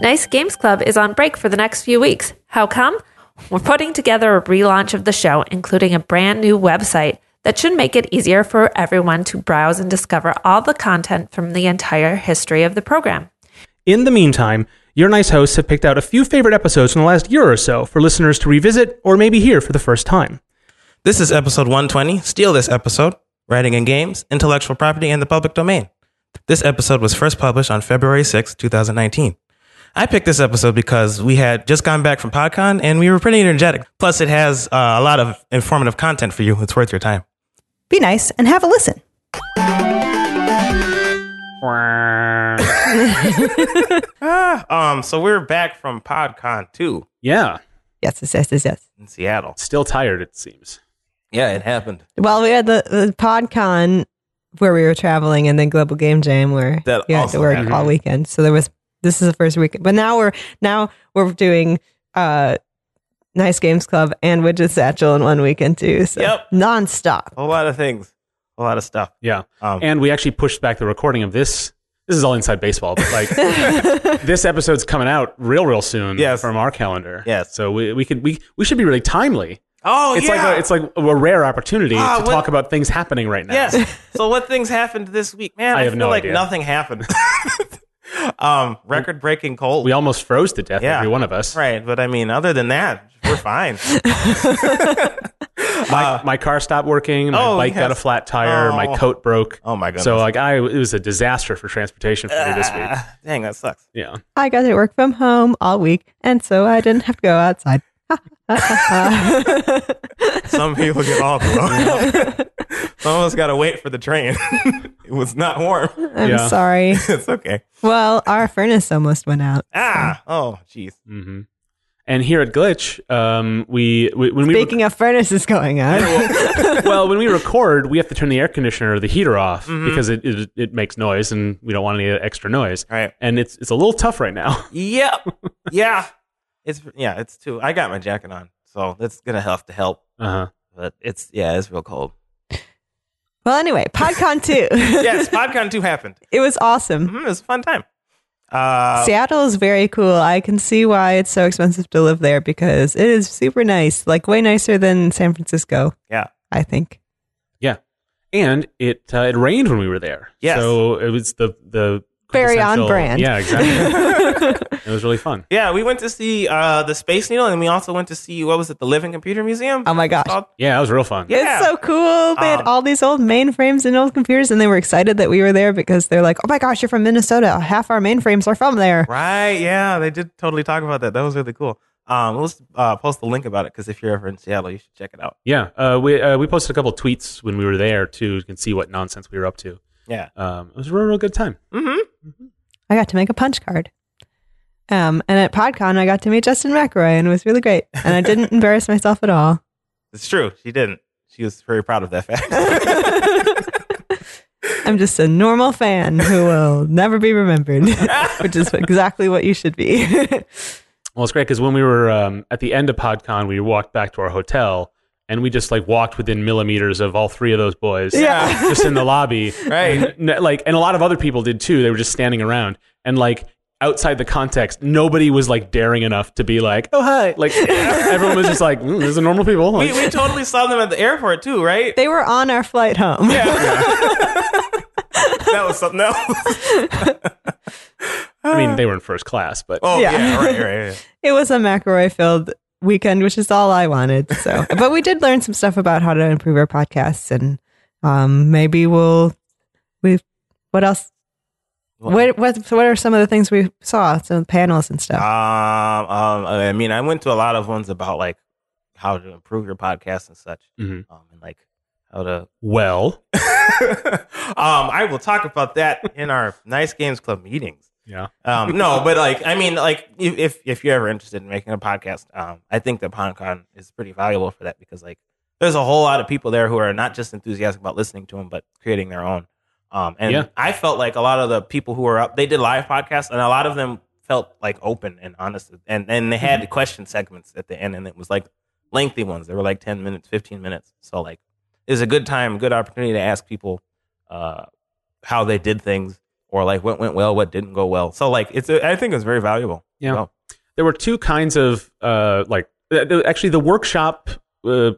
Nice Games Club is on break for the next few weeks. How come? We're putting together a relaunch of the show, including a brand new website that should make it easier for everyone to browse and discover all the content from the entire history of the program. In the meantime, your nice hosts have picked out a few favorite episodes from the last year or so for listeners to revisit or maybe hear for the first time. This is episode 120. Steal this episode Writing and Games, Intellectual Property, and the Public Domain. This episode was first published on February 6, 2019. I picked this episode because we had just gone back from PodCon and we were pretty energetic. Plus, it has uh, a lot of informative content for you. It's worth your time. Be nice and have a listen. Ah, um, so we're back from PodCon too. Yeah, Yes, yes, yes, yes, yes. in Seattle. still tired, it seems. Yeah, it happened. Well, we had the, the PodCon where we were traveling, and then Global Game Jam where That we had to work happened. all weekend. So there was this is the first weekend, but now we're now we're doing uh Nice Games Club and Widget Satchel in one weekend too. So Yep. nonstop. A lot of things, a lot of stuff. Yeah. Um, And we actually pushed back the recording of this. This is all inside baseball, but like this episode's coming out real, real soon Yes. from our calendar. Yes. So we, we could we we should be really timely. Oh, it's yeah. like a, it's like a rare opportunity Ah, to what- talk about things happening right now. Yes. so what things happened this week, man? I I, have feel no like idea. nothing happened. um, record breaking cold. We almost froze to death, Yeah. every one of us. right, but I mean, other than that, we're fine. My, my car stopped working. My oh, bike got a flat tire. Oh. My coat broke. Oh my goodness. So like I, it was a disaster for transportation for me this week. Ah, dang, that sucks. Yeah. I got to work from home all week, and so I didn't have to go outside. Some people get all blown up. Some of us got to wait for the train. it was not warm. I'm Yeah. sorry. it's okay. Well, our furnace almost went out. Ah, oh, jeez. hmm And here at Glitch, um, we, we when we rec- Speaking of furnaces going on, well when we record, we have to turn the air conditioner or the heater off Mm-hmm. because it, it it makes noise and we don't want any extra noise. Right. And it's it's a little tough right now. Yep. yeah. It's yeah. It's too. I got my jacket on, so that's gonna have to help. Uh huh. But it's yeah, it's real cold. well, anyway, PodCon 2. Yes, PodCon two happened. it was awesome. Mhm, it was a fun time. Uh, Seattle is very cool. I can see why it's so expensive to live there because it is super nice, like way nicer than San Francisco, yeah. I think. Yeah. And it uh, it rained when we were there. Yes. So it was the the Very on brand. Yeah, exactly. it was really fun. Yeah, we went to see uh, the Space Needle, and we also went to see what was it, the Living Computer Museum? Oh my gosh. Yeah, it was real fun. Yeah. It's so cool. They had Um, all these old mainframes and old computers, and they were excited that we were there because they're like, oh my gosh, you're from Minnesota. Half our mainframes are from there. Right? Yeah, they did totally talk about that. That was really cool. Um, we'll uh, post the link about it because if you're ever in Seattle, you should check it out. Yeah. Uh, we uh, we posted a couple tweets when we were there too. You can see what nonsense we were up to. Yeah. Um, it was a real, real good time. Mm-hmm. I got to make a punch card. Um, and at PodCon, I got to meet Justin McElroy, and it was really great. And I didn't embarrass myself at all. It's true. She didn't. She was very proud of that fact. I'm just a normal fan who will never be remembered, which is exactly what you should be. Well, it's great because when we were um, at the end of PodCon, we walked back to our hotel and we just like walked within millimeters of all three of those boys. Yeah. just in the lobby. Right. And, like, and a lot of other people did too. They were just standing around and like outside the context, nobody was like daring enough to be like, "Oh hi!" Like everyone was just like, mm, "These are normal people." we, Like, we totally saw them at the airport too, right? they were on our flight home. Yeah, that was something else. I mean, they were in first class, but Oh Yeah. yeah, right, right, right. It was a McElroy filled weekend, which is all I wanted. So, but we did learn some stuff about how to improve our podcasts, and um, maybe we'll we. What else? What what what are some of the things we saw? Some panels and stuff. Um, um, I mean, I went to a lot of ones about like how to improve your podcast and such, Mhm. um, and like how to. well, um, I will talk about that in our Nice Games Club meetings. Yeah, Um, no, but like, I mean, like, if if, you're ever interested in making a podcast, um, I think that PodCon is pretty valuable for that because like, there's a whole lot of people there who are not just enthusiastic about listening to them, but creating their own. Um, and Yeah. I felt like a lot of the people who were up, they did live podcasts, and a lot of them felt like open and honest, and and they had the question segments at the end, and it was like lengthy ones. They were like ten minutes, fifteen minutes. So like, it was a good time, good opportunity to ask people uh, how they did things or like what went well, what didn't go well. So like it's I think it's very valuable. Yeah. So, there were two kinds of uh, like uh, actually the workshop uh,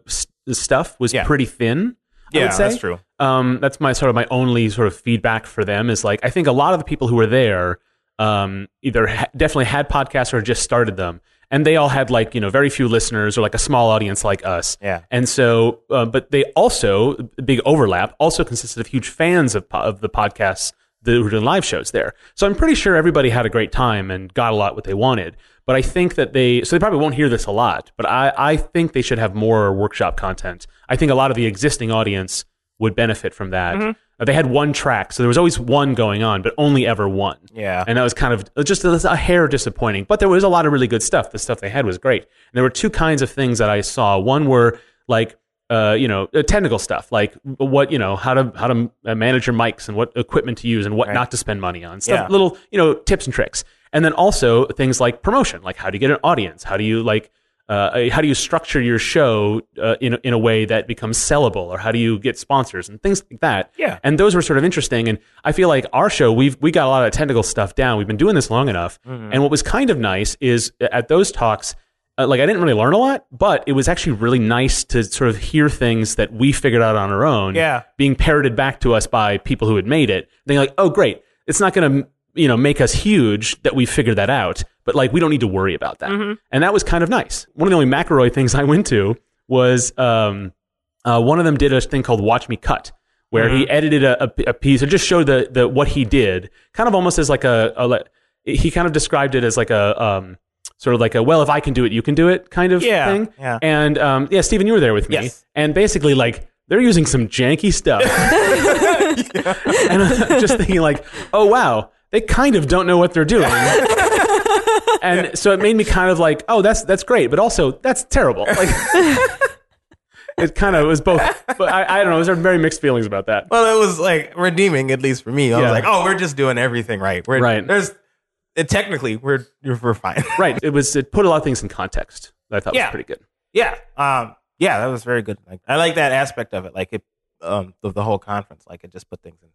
stuff was Yeah. pretty thin. I yeah, would say. that's true. Um, that's my sort of my only sort of feedback for them is like I think a lot of the people who were there um, either ha- definitely had podcasts or just started them, and they all had like you know very few listeners or like a small audience like us. Yeah. And so, uh, but they also big overlap also consisted of huge fans of po- of the podcasts that were doing live shows there. So I'm pretty sure everybody had a great time and got a lot what they wanted. But I think that they so they probably won't hear this a lot. But I I think they should have more workshop content. I think a lot of the existing audience would benefit from that. Uh, they had one track, so there was always one going on, but only ever one. Yeah. And that was kind of just a, a hair disappointing. But there was a lot of really good stuff. The stuff they had was great. And there were two kinds of things that I saw. One were like, uh, you know, uh, technical stuff, like what you know, how to how to uh, manage your mics and what equipment to use and what Right. not to spend money on. Stuff, Yeah. little you know, tips and tricks. And then also things like promotion, like how do you get an audience? How do you like uh, how do you structure your show uh, in, a- in a way that becomes sellable or how do you get sponsors and things like that Yeah. and those were sort of interesting and i feel like our show we've we got a lot of technical stuff down we've been doing this long enough Mm-hmm. and what was kind of nice is at those talks uh, like i didn't really learn a lot but it was actually really nice to sort of hear things that we figured out on our own Yeah. being parroted back to us by people who had made it. They're like oh great. It's not going to you know make us huge that we figured that out but like we don't need to worry about that. And that was kind of nice. One of the only McElroy things i went to was um, uh, one of them did a thing called watch me cut where he edited a, a, a piece and just showed the, the what he did kind of almost as like a, a he kind of described it as like a um, sort of like a well if i can do it you can do it kind of Yeah, thing yeah. and um, yeah Stephen you were there with me Yes. and basically like they're using some janky stuff and I'm just thinking like, oh wow, they kind of don't know what they're doing. and so it made me kind of like, oh, that's that's great, but also that's terrible. Like it kind of was both, but I, I don't know. There's very mixed feelings about that. Well, it was like redeeming, at least for me. I Yeah. was like, oh, we're just doing everything right. We're, Right. There's it, technically we're we're fine. Right. It was it put a lot of things in context. That I thought Yeah. was pretty good. yeah. Um. Yeah, that was very good. Like I like that aspect of it. Like it. Um. The, the whole conference. Like it just put things in.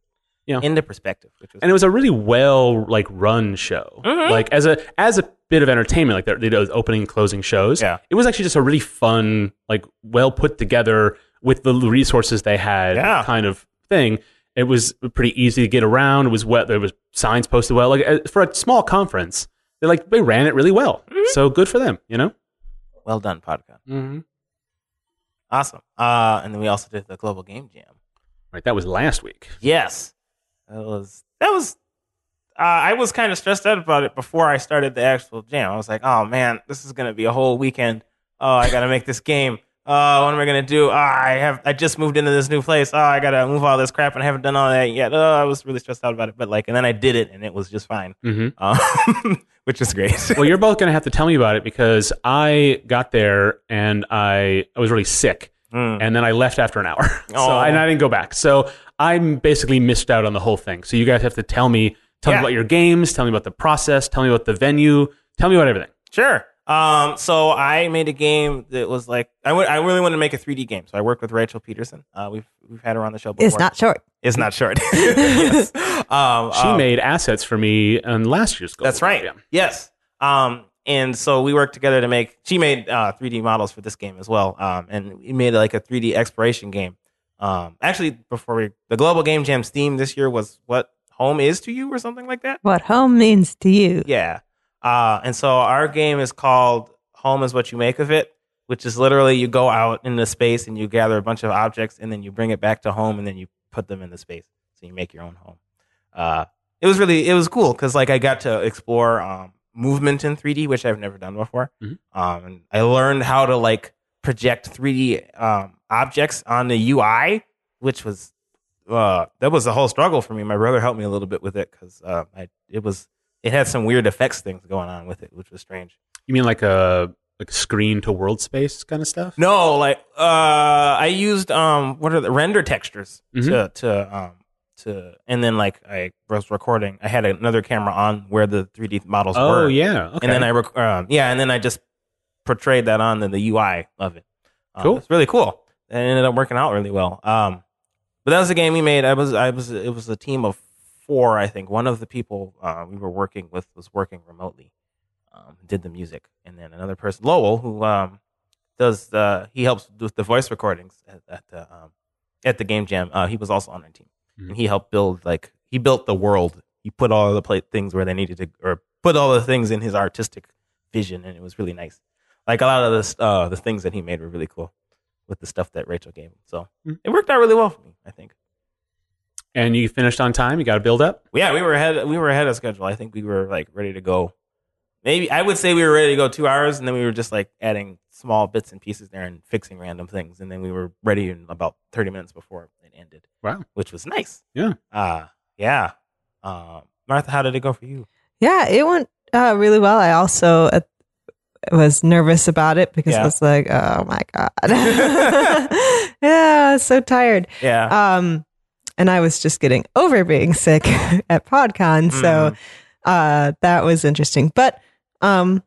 you Yeah. Into perspective, which was And it was a really well like run show. Mm-hmm. Like as a as a bit of entertainment, like they did opening and closing shows. Yeah. It was actually just a really fun, like well put together with the resources they had Yeah. kind of thing. It was pretty easy to get around. It was wet. There was signs posted well. Like uh, for a small conference, they like they ran it really well. Mm-hmm. So good for them. You know. well done podcast. Mm-hmm. Awesome. Uh. And then we also did the global game jam. Right. That was last week. Yes, that was that was. Uh, I was kind of stressed out about it before I started the actual jam. I was like, "Oh man, this is gonna be a whole weekend. Oh, I gotta make this game. Oh, what am I gonna do? Oh, I have I just moved into this new place. Oh, I gotta move all this crap, and I haven't done all that yet. Oh, I was really stressed out about it. But like, and then I did it, and it was just fine, Mm-hmm. um, which is great. well, you're both going to have to tell me about it because I got there and I, I was really sick. Mm. And then I left after an hour. so Oh. and I didn't go back. So I'm basically missed out on the whole thing. So you guys have to tell me, tell me about your games, tell me about the process, tell me about the venue, tell me about everything. Sure. Um, so I made a game that was like I I really wanted to make a 3D game. So I worked with Rachel Peterson. Uh, we've we've had her on the show before. It's not short. It's not short. yes. Um, She um, made assets for me on last year's Global That's right. Jam. Yes. Um, and so we worked together to make. She made uh, 3D models for this game as well. Um, and we made like a 3D exploration game. Um, actually, before we the Global Game Jam's theme this year was what home is to you or something like that. What home means to you. Yeah. Uh, and so our game is called Home is What You Make of It, which is literally you go out into space and you gather a bunch of objects and then you bring it back to home and then you put them in the space. So you make your own home. Uh, it was really, it was cool because like I got to explore um, movement in 3D, which I've never done before. Mhm. Um, and I learned how to like project 3D um, objects on the UI, which was, uh, that was a whole struggle for me. My brother helped me a little bit with it because uh, I, it was, it had some weird effects things going on with it, which was strange. You mean like a like screen to world space kind of stuff? No, like uh, I used um, what are the render textures Mhm. to to um to, and then like I was recording. I had another camera on where the 3D models Oh were. Oh yeah. Okay. and then I rec- um, yeah, and then I just portrayed that on the, the UI of it. Um, Cool. It's really cool. And it ended up working out really well. Um, but that was a game we made. I was I was it was a team of four, I think one of the people uh, we were working with was working remotely, um, did the music, and then another person, Lowell, who um, does the he helps with the voice recordings at, at the um, at the game jam. Uh, he was also on our team, Mhm. and he helped build like he built the world. He put all the play, things where they needed to, or put all the things in his artistic vision, and it was really nice. Like a lot of the uh, the things that he made were really cool with the stuff that Rachel gave him. So Mm. it worked out really well for me, I think. And you finished on time. You got to build up. Yeah, we were ahead. We were ahead of schedule. I think we were like ready to go. Maybe I would say we were ready to go two hours, and then we were just like adding small bits and pieces there and fixing random things, and then we were ready in about thirty minutes before it ended, Wow. which was nice. Yeah. Uh yeah. Uh, Martha, how did it go for you? Yeah, it went uh, really well. I also uh, was nervous about it because I was like, oh my God. yeah, I was so tired. Yeah. Um, and I was just getting over being sick at PodCon. So Mhm. uh, that was interesting. But, um,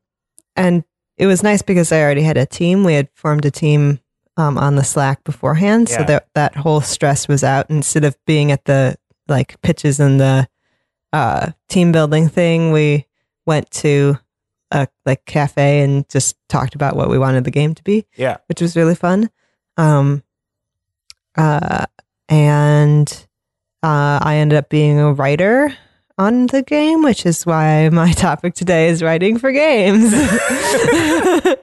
and it was nice because I already had a team. We had formed a team um, on the Slack beforehand. So that, that whole stress was out instead of being at the like pitches and the uh, team building thing. We went to a like cafe and just talked about what we wanted the game to be yeah. which was really fun. Um, uh, and uh, I ended up being a writer on the game, which is why my topic today is writing for games.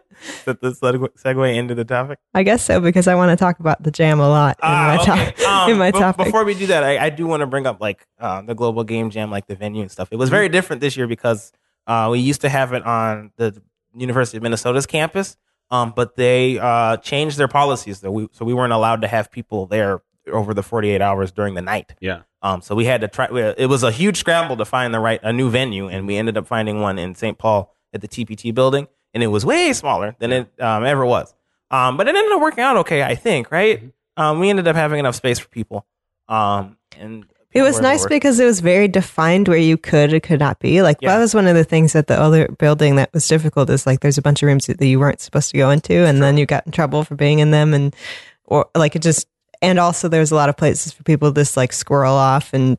That this segue into the topic. I guess so because I want to talk about the jam a lot in Ah, my, okay. to- Um, in my be- topic. Before we do that, I, I do want to bring up like uh, the global game jam, like the venue and stuff. It was Mm-hmm. very different this year because uh, we used to have it on the University of Minnesota's campus, um, but they uh, changed their policies. So we, so we weren't allowed to have people there over the 48 hours during the night. Yeah. Um, so we had to try. we- It was a huge scramble to find the right a new venue, and we ended up finding one in St. Paul at the TPT building, and it was way smaller than it um, ever was. Um, but it ended up working out okay, I think. Right? Um, we ended up having enough space for people. Um, and it was nice able to work. because it was very defined where you could or could not be. Like Yeah. that was one of the things at the other building that was difficult. Is like there's a bunch of rooms that you weren't supposed to go into, and then you got in trouble for being in them, and or like it just. And also, there's a lot of places for people to just like squirrel off, and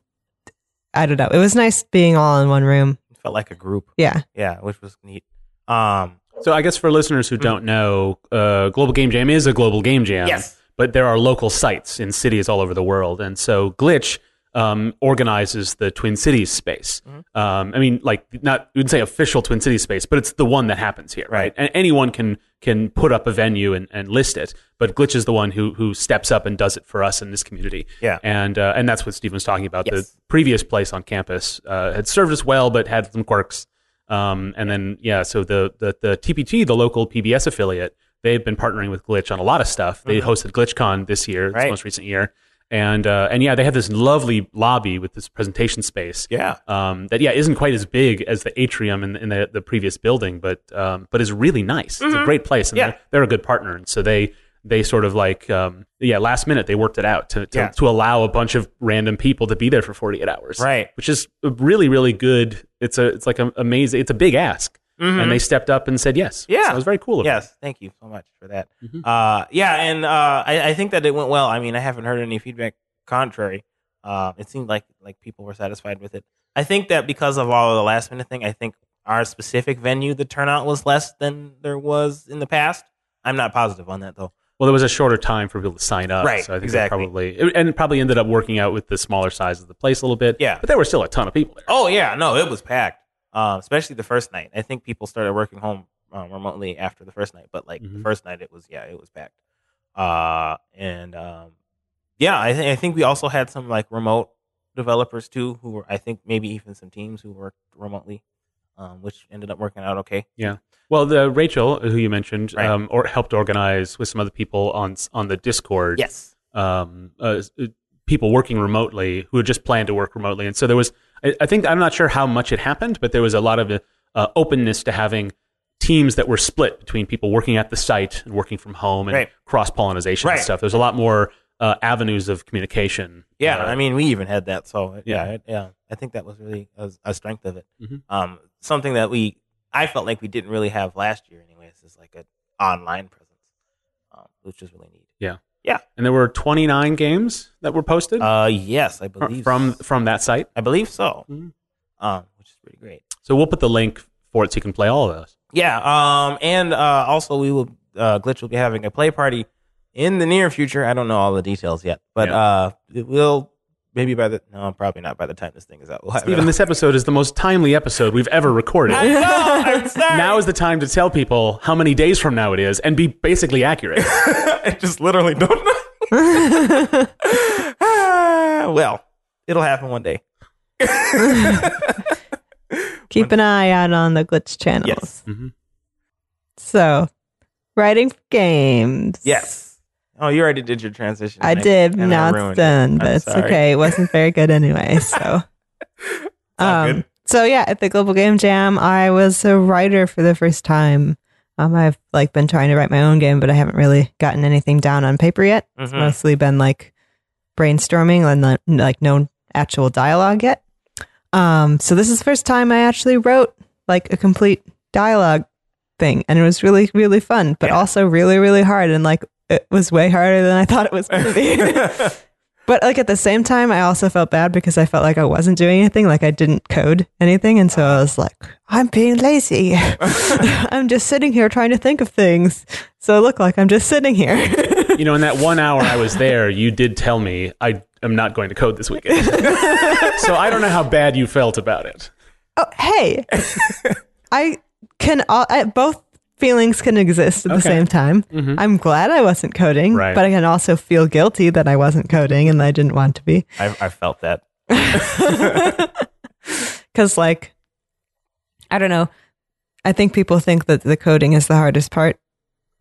I don't know. It was nice being all in one room. It felt like a group. Yeah, Yeah, which was neat. Um, So I guess for listeners who don't know, uh, Global Game Jam is a global game jam. Yes. But there are local sites in cities all over the world, and so Glitch um, organizes the Twin Cities space. Mm-hmm. Um, I mean, like not we wouldn't say official Twin Cities space, but it's the one that happens here, right? Right. And anyone can can put up a venue and, and list it, but Glitch is the one who who steps up and does it for us in this community. Yeah. and uh, and that's what Stephen was talking about. Yes. The previous place on campus uh, had served us well, but had some quirks. Um, and then yeah, so the, the the TPT, the local PBS affiliate, they've been partnering with Glitch on a lot of stuff. They hosted GlitchCon this year, this Mm-hmm. Most recent year, and uh, and yeah, they have this lovely lobby with this presentation space. yeah. Um, that yeah isn't quite as big as the atrium in, in the, the previous building, but um, but is really nice. It's a great place, and Mm-hmm. Yeah. they're, they're a good partner, and so they they sort of like um, yeah last minute they worked it out to to, Yeah. to allow a bunch of random people to be there for 48 hours, Right. Which is really really good. It's a it's like a, amazing. It's a big ask, Mhm. and they stepped up and said yes. Yeah. so it was very cool. Of them. Yes, thank you so much for that. Mhm. Uh, yeah, and uh, I, I think that it went well. I mean, I haven't heard any feedback contrary. Uh, it seemed like like people were satisfied with it. I think that because of all of the last minute thing, I think our specific venue, the turnout was less than there was in the past. I'm not positive on that though. Well, there was a shorter time for people to sign up, Right, So I think exactly. probably it- and it probably ended up working out with the smaller size of the place a little bit. Yeah. but there were still a ton of people there. Oh yeah, no, it was packed. Uh, especially the first night. I think people started working home um, remotely after the first night, but like the Mhm. first night, it was yeah, it was packed. Uh, and um, yeah, I think I think we also had some like remote developers too, who were I think maybe even some teams who worked remotely, um, which ended up working out okay. Yeah. Well, the Rachel, who you mentioned, Right. um, or helped organize with some other people on on the Discord. Yes. Um, uh, uh, people working remotely who had just planned to work remotely, and so there was. I, I think I'm not sure how much it happened, but there was a lot of uh, openness to having teams that were split between people working at the site and working from home and Right. cross pollination and Right. stuff. There's a lot more uh, avenues of communication. Yeah, uh, I mean, we even had that. So yeah, Yeah. it, yeah, I think that was really a, a strength of it. Mhm. Um, something that we, I felt like we didn't really have last year, anyways, is like an online presence, um, which is really neat. Yeah. And there were 29 games that were posted Uh, yes, I believe from from that site. I believe so. Mhm. Um, which is pretty great. So we'll put the link for it so you can play all of those. Yeah. Um, and uh, also we will uh, glitch will be having a play party in the near future. I don't know all the details yet, but Yeah. uh, it will maybe by the no, probably not by the time this thing is out. We'll have Even this episode is the most timely episode we've ever recorded. I know. I'm sorry. now is the time to tell people how many days from now it is and be basically accurate. I just literally don't know. Ah, well, it'll happen one day. Keep an eye out on the glitch channels. Yes. Mhm. So, writing for games. Yes. Oh, you already did your transition. I and did. and I Now ruined it's it. done, but I'm it's sorry. okay. It wasn't very good anyway. So, um, so yeah, at the Global Game Jam, I was a writer for the first time. Um, I've like been trying to write my own game, but I haven't really gotten anything down on paper yet. It's Mhm. mostly been like brainstorming and not, like no actual dialogue yet. Um, so this is the first time I actually wrote like a complete dialogue thing, and it was really really fun, but Yeah. also really really hard, and like it was way harder than I thought it was going to be. But like at the same time, I also felt bad because I felt like I wasn't doing anything, like I didn't code anything, and so I was like, I'm being lazy. I'm just sitting here trying to think of things, so it looked like I'm just sitting here. you know, in that one hour I was there, you did tell me I am not going to code this weekend. so I don't know how bad you felt about it. oh, hey, I can uh, all, I, both feelings can exist at the same time. Mhm. I'm glad I wasn't coding, Right. but I can also feel guilty that I wasn't coding and I didn't want to be. I, I felt that. Because, like, I don't know. I think people think that the coding is the hardest part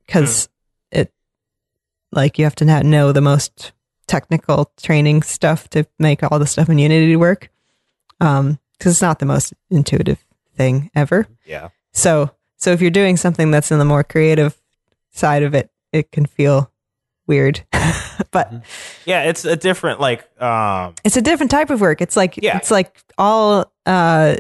because it, like, you have to not know the most technical training stuff to make all the stuff in Unity work. Um, because it's not the most intuitive thing ever. Yeah. So, so if you're doing something that's in the more creative side of it, it can feel weird. but Yeah, it's a different like um it's a different type of work. It's like Yeah. it's like all uh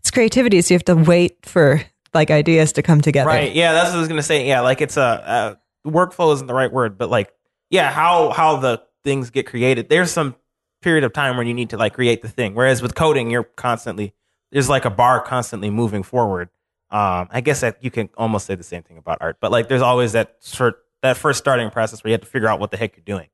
it's creativity, so you have to wait for like ideas to come together. right. Yeah, that's what I was gonna say. Yeah, like it's a uh, workflow isn't the right word, but like yeah, how how the things get created. There's some period of time where you need to like create the thing. Whereas with coding, you're constantly there's like a bar constantly moving forward. Um, I guess that you can almost say the same thing about art, but like there's always that sort that first starting process where you have to figure out what the heck you're doing.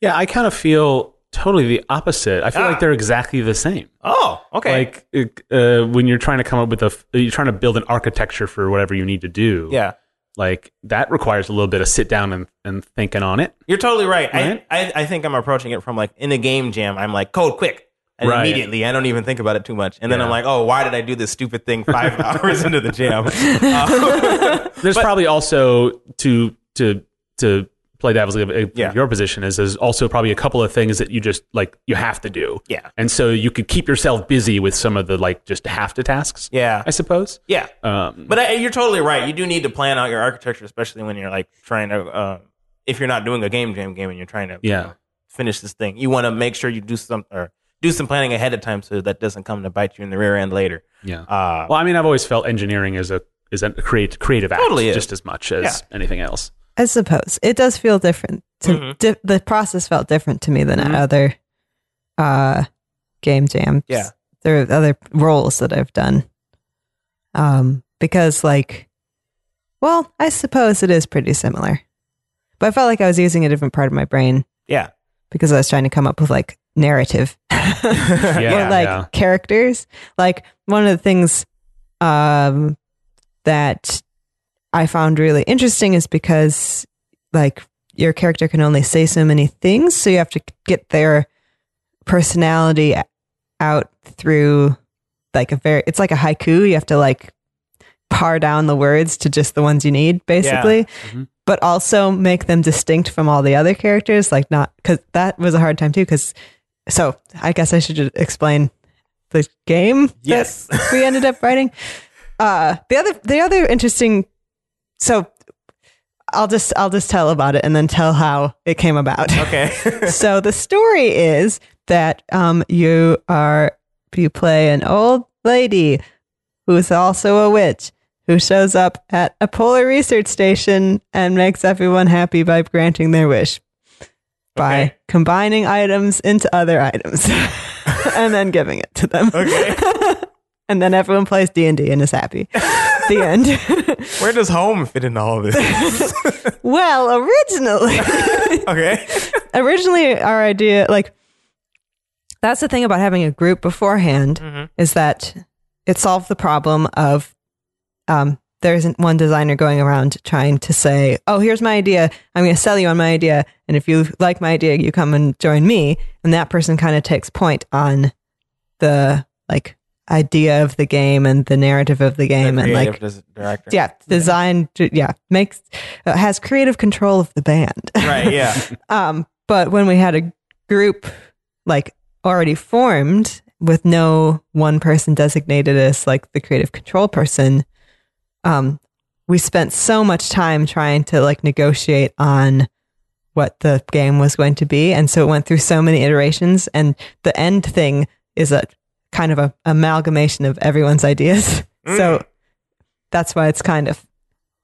Yeah, I kind of feel totally the opposite. I feel Ah. like they're exactly the same. Oh, okay. Like uh, when you're trying to come up with a, you're trying to build an architecture for whatever you need to do. yeah. like that requires a little bit of sit down and, and thinking on it. You're totally right. Right? I, I I think I'm approaching it from like in a game jam. I'm like code quick, Right. immediately I don't even think about it too much. And then Yeah. I'm like, oh, why did I do this stupid thing five hours into the jam? Uh, There's probably also to to to play devil's advocate Yeah. your position is there's also probably a couple of things that you just like you have to do. yeah, And so you could keep yourself busy with some of the like just have to tasks, yeah, I suppose. yeah. Um, But I, you're totally right. You do need to plan out your architecture, especially when you're like trying to. Uh, if you're not doing a game jam game and you're trying to you Yeah. know, finish this thing, you want to make sure you do some or do some planning ahead of time so that doesn't come to bite you in the rear end later. yeah. Uh, Well, I mean, I've always felt engineering is a is a create, creative act Totally just as much as anything else. I suppose it does feel different. To, Mhm. di- the process felt different to me than Mhm. other uh, game jams. Yeah. there are other roles that I've done. Um, because like, well, I suppose it is pretty similar, but I felt like I was using a different part of my brain yeah, because I was trying to come up with like narrative Yeah, or like yeah. characters. Like one of the things um, that I found really interesting is because like your character can only say so many things, so you have to get their personality out through like a very it's like a haiku. You have to like pare down the words to just the ones you need, basically. Mhm. But also make them distinct from all the other characters, like not because that was a hard time too. Because so I guess I should explain the game that Yes. we ended up writing. Uh, the other the other interesting so I'll just I'll just tell about it and then tell how it came about. okay. so the story is that um you are you play an old lady who's also a witch who shows up at a polar research station and makes everyone happy by granting their wish by Okay. combining items into other items and then giving it to them. Okay. and then everyone plays D&D and is happy. the end. Where does home fit into all of this? well, originally okay. originally our idea like that's the thing about having a group beforehand Mhm. is that it solved the problem of um, there isn't one designer going around trying to say oh here's my idea i'm going to sell you on my idea and if you like my idea you come and join me and that person kind of takes point on the like idea of the game and the narrative of the game and like director. yeah design yeah makes uh, has creative control of the band Right. Yeah. um, but when we had a group like already formed with no one person designated as like the creative control person, um, we spent so much time trying to like negotiate on what the game was going to be. And so it went through so many iterations and the end thing is a kind of a amalgamation of everyone's ideas. So that's why it's kind of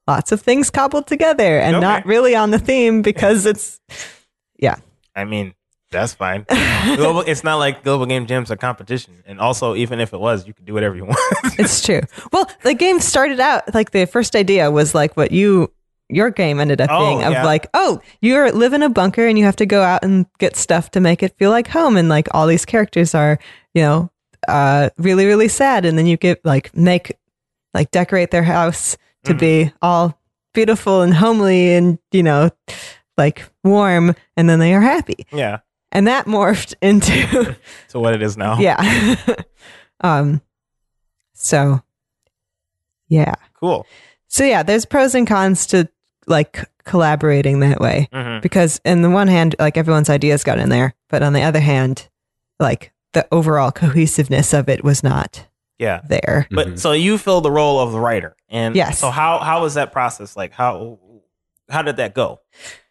lots of things cobbled together and Okay. not really on the theme because it's yeah. I mean, that's fine. Global, it's not like global game jams are competition, and also even if it was, you could do whatever you want. it's true. Well, the game started out like the first idea was like what you your game ended up Oh, being of yeah. like, oh, you live in a bunker and you have to go out and get stuff to make it feel like home and like all these characters are, you know, uh really really sad and then you get like make like decorate their house to be all beautiful and homely and, you know, like warm and then they are happy. yeah, And that morphed into to what it is now. yeah. um so yeah. cool. So yeah, there's pros and cons to like collaborating that way Mhm. because in the one hand like everyone's ideas got in there, but on the other hand like the overall cohesiveness of it was not Yeah, there. but Mhm. so you fill the role of the writer, and Yes. So how how was that process? Like how how did that go?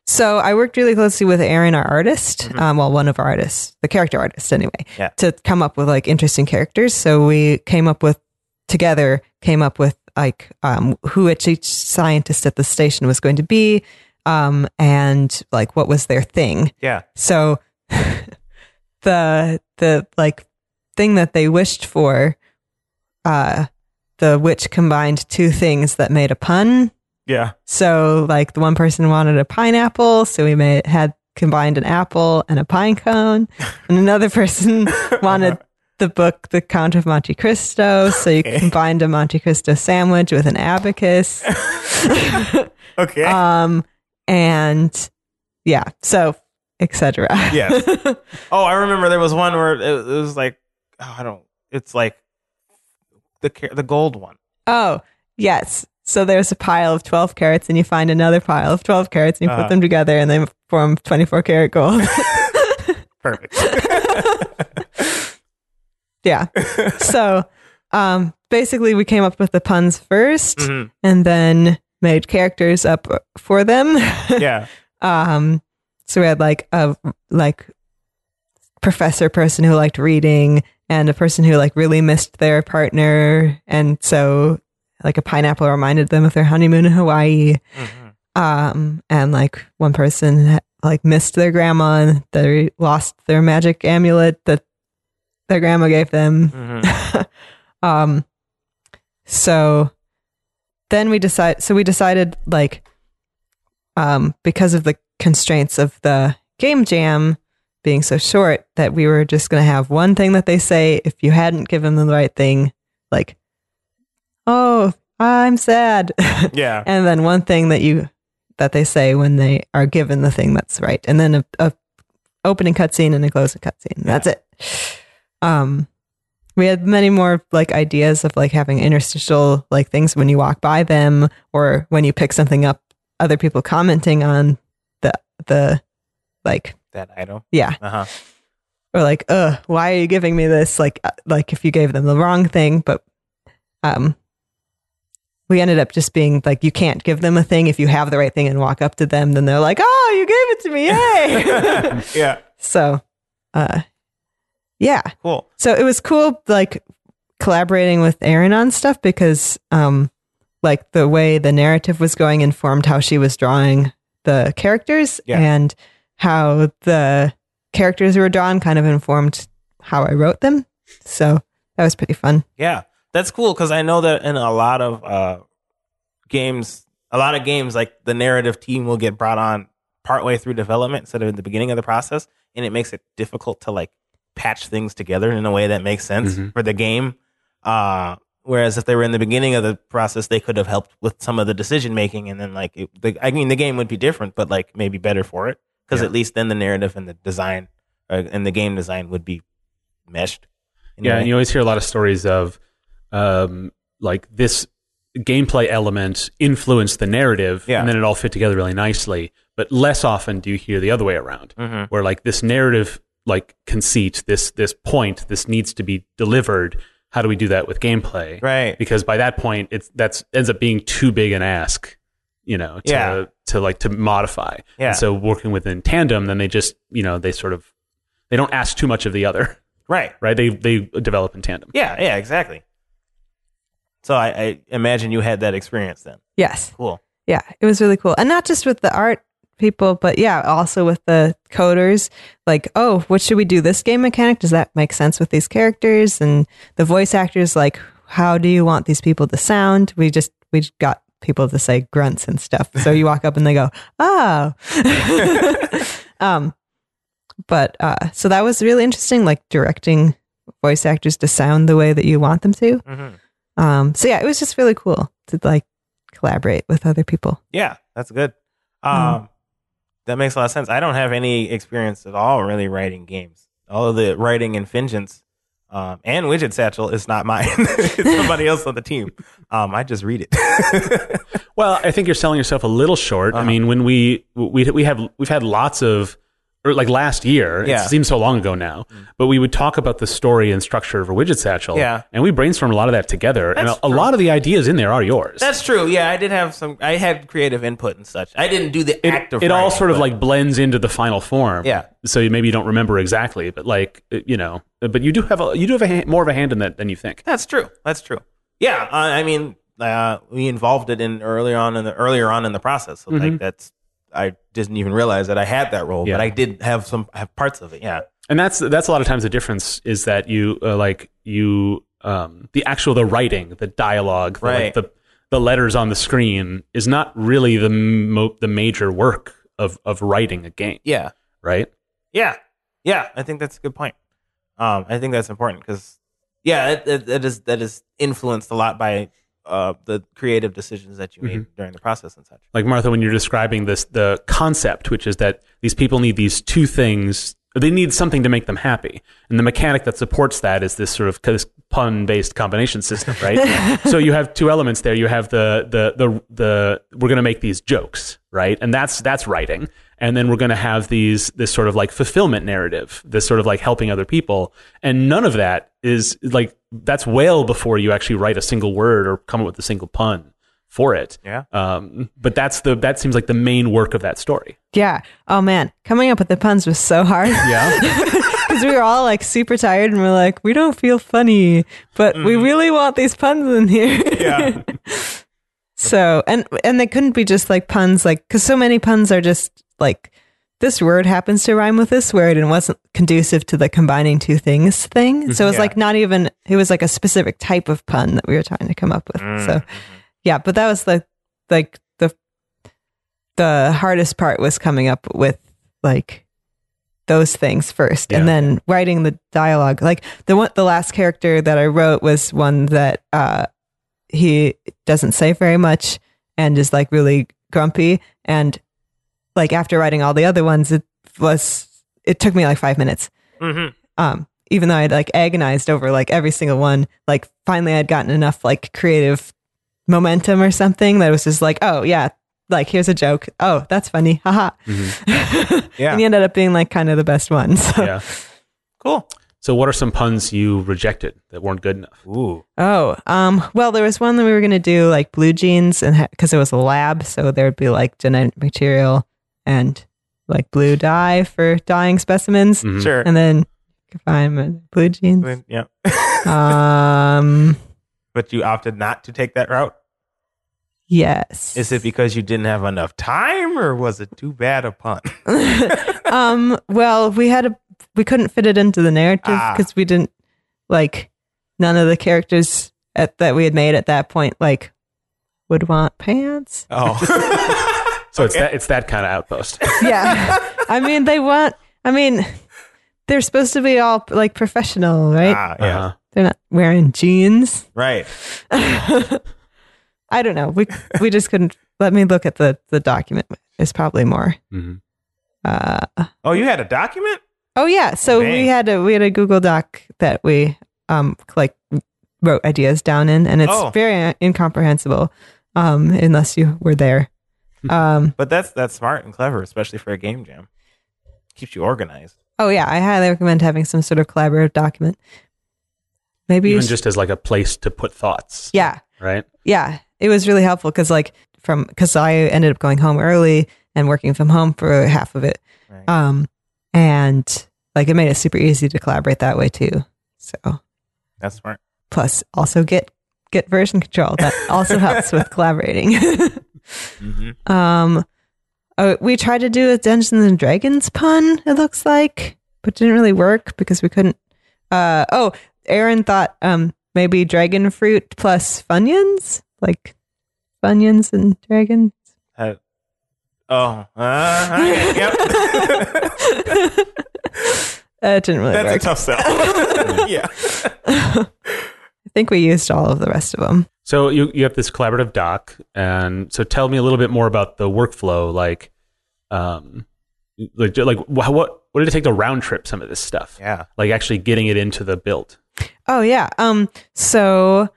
So I worked really closely with Aaron, our artist, um, well, one of our artists, the character artist, anyway, Yeah. to come up with like interesting characters. So we came up with together, came up with like um, who each each scientist at the station was going to be, um, and like what was their thing. Yeah, So the the like thing that they wished for, uh, the witch combined two things that made a pun. Yeah, So like the one person wanted a pineapple, so we made had combined an apple and a pine cone, and another person wanted the book The Count of Monte Cristo, so you Okay. combined a Monte Cristo sandwich with an abacus. okay, um and yeah, so etc. yes. Oh, I remember there was one where it, it was like oh, I don't. It's like the the gold one. oh, yes. So there's a pile of 12 carrots and you find another pile of 12 carrots and you Uh-huh. put them together and they form 24 karat gold. Perfect. Yeah. so um basically we came up with the puns 1st Mhm. and then made characters up for them. Yeah. um so we had like a like professor person who liked reading and a person who like really missed their partner and so like a pineapple reminded them of their honeymoon in Hawaii. Mhm. Um and like one person like missed their grandma and they lost their magic amulet that their grandma gave them. Mhm. um so then we decide so we decided like um because of the constraints of the game jam being so short that we were just going to have one thing that they say if you hadn't given them the right thing like oh i'm sad Yeah. and then one thing that you that they say when they are given the thing that's right and then a, a opening cutscene and a closing cutscene that's it um we had many more like ideas of like having interstitial like things when you walk by them or when you pick something up other people commenting on the the like That item. yeah Uh huh. or like uh why are you giving me this like uh, like if you gave them the wrong thing but um we ended up just being like you can't give them a thing if you have the right thing and walk up to them then they're like oh you gave it to me yay yeah. so uh yeah Cool. so it was cool like collaborating with aaron on stuff because um like the way the narrative was going informed how she was drawing the characters Yeah. and how the characters were drawn kind of informed how I wrote them. So that was pretty fun. Yeah, that's cool because I know that in a lot of uh, games, a lot of games, like the narrative team will get brought on partway through development instead of at the beginning of the process, and it makes it difficult to like patch things together in a way that makes sense Mhm. for the game. Uh, whereas if they were in the beginning of the process, they could have helped with some of the decision making, and then like, it, the, I mean, the game would be different, but like maybe better for it because Yeah. at least then the narrative and the design uh, and the game design would be meshed. Yeah, and you always hear a lot of stories of um, like this gameplay element influenced the narrative, Yeah. and then it all fit together really nicely. But less often do you hear the other way around, Mhm. where like this narrative, like conceit, this this point, this needs to be delivered. How do we do that with gameplay? right. Because by that point, it's that's ends up being too big an ask, you know, to Yeah. to like to modify. Yeah. And so working within tandem, then they just you know they sort of they don't ask too much of the other, Right. right? They they develop in tandem. Yeah, yeah, exactly. So I, I imagine you had that experience then. Yes. Cool. Yeah, it was really cool. And not just with the art people, but yeah, also with the coders. Like, oh, what should we do this game mechanic? Does that make sense with these characters? And the voice actors, like, how do you want these people to sound? We just, we got people to say grunts and stuff. So you walk up and they go, oh. um, but uh, so that was really interesting, like directing voice actors to sound the way that you want them to. Mm-hmm. Um, so yeah, it was just really cool to like collaborate with other people. Yeah, that's good. Um, Mm-hmm. That makes a lot of sense. I don't have any experience at all really writing games. All of the writing in Fingens um, and Widget Satchel is not mine. it's somebody else on the team. Um, I just read it. Well, I think you're selling yourself a little short. I Uh-huh. mean, when we we we have we've had lots of or like last year, Yeah. it seems so long ago now, but we would talk about the story and structure of a widget satchel. Yeah. And we brainstormed a lot of that together. and That's a, a lot of the ideas in there are yours. That's true. Yeah, I did have some. I had creative input and such. I didn't do the it, act of it all writing, sort of but- like blends into the final form. Yeah. So maybe you don't remember exactly, but like you know, but you do have a you do have a hand, more of a hand in that than you think. That's true. That's true. Yeah, uh, I mean, uh, we involved it in earlier on in the earlier on in the process. So like that's I didn't even realize that I had that role. Yeah. but I did have some have parts of it. Yeah, and that's that's a lot of times the difference is that you uh, like you um the actual the writing the dialogue the, like, Right. the the letters on the screen is not really the mo- the major work of of writing a game yeah, right yeah, yeah. I think that's a good point. Um, I think that's important because yeah, it, it, that is that is influenced a lot by uh the creative decisions that you Mm-hmm. made during the process and such. like Martha when you're describing this the concept which is that these people need these two things they need something to make them happy. And the mechanic that supports that is this sort of pun based combination system right? So you have two elements there. You have the the the the we're going to make these jokes right? And that's that's writing. And then we're going to have these this sort of like fulfillment narrative this sort of like helping other people. And none of that is like that's well before you actually write a single word or come up with a single pun for it Yeah. um, but that's the that seems like the main work of that story. Yeah. Oh man, coming up with the puns was so hard Yeah, because we were all like super tired and we're like, we don't feel funny, but we really want these puns in here. Yeah. so and and they couldn't be just like puns, like because so many puns are just like this word happens to rhyme with this word and wasn't conducive to the combining two things thing. So it was Yeah. like not even it was like a specific type of pun that we were trying to come up with. So yeah, but that was the like the the hardest part was coming up with like those things first Yeah. and then writing the dialogue. Like the one the last character that I wrote was one that uh he doesn't say very much and is like really grumpy and like after writing all the other ones it was it took me like 5 minutes. Mm-hmm. Um even though I'd like agonized over like every single one, like finally I'd gotten enough like creative momentum or something that was just like, oh yeah, like here's a joke. Oh, that's funny. Haha. Yeah. and he ended up being like kind of the best one. So yeah. Cool. So, what are some puns you rejected that weren't good enough? Ooh. Oh, um, well, there was one that we were gonna do like blue jeans, and because it was a lab, so there would be like genetic material and like blue dye for dyeing specimens, Mhm. Sure. and then you can find my blue jeans. yeah. um, but you opted not to take that route. Yes. Is it because you didn't have enough time, or was it too bad a pun? um well we had a we couldn't fit it into the narrative Ah. because we didn't like none of the characters at, that we had made at that point like would want pants Oh, So it's that it's that kind of outpost. yeah i mean they want i mean they're supposed to be all like professional right ah, yeah, Uh-huh. they're not wearing jeans right. i don't know we we just couldn't let me look at the the document It's probably more Mhm. uh Oh, you had a document? Oh yeah, so Dang. we had a we had a Google Doc that we um like wrote ideas down in, and it's Oh. very incomprehensible um unless you were there. Um But that's that's smart and clever, especially for a game jam. Keeps you organized. oh yeah, I highly recommend having some sort of collaborative document. Maybe Even sh- just as like a place to put thoughts. yeah Right. yeah it was really helpful because like from because I ended up going home early and working from home for half of it, Right. um and like it made it super easy to collaborate that way too. So That's smart. plus also get get version control that also helps with collaborating hmm um oh, we tried to do a dungeons and dragons pun it looks like but didn't really work because we couldn't uh oh aaron thought um maybe dragon fruit plus funyuns like funyuns and dragons Uh, oh, uh, yep. it didn't really That's a tough sell. yeah. i think we used all of the rest of them So you you have this collaborative doc, and so tell me a little bit more about the workflow. Like, um, like like what what did it take to round trip some of this stuff? Yeah. Like actually getting it into the build. Oh yeah. Um so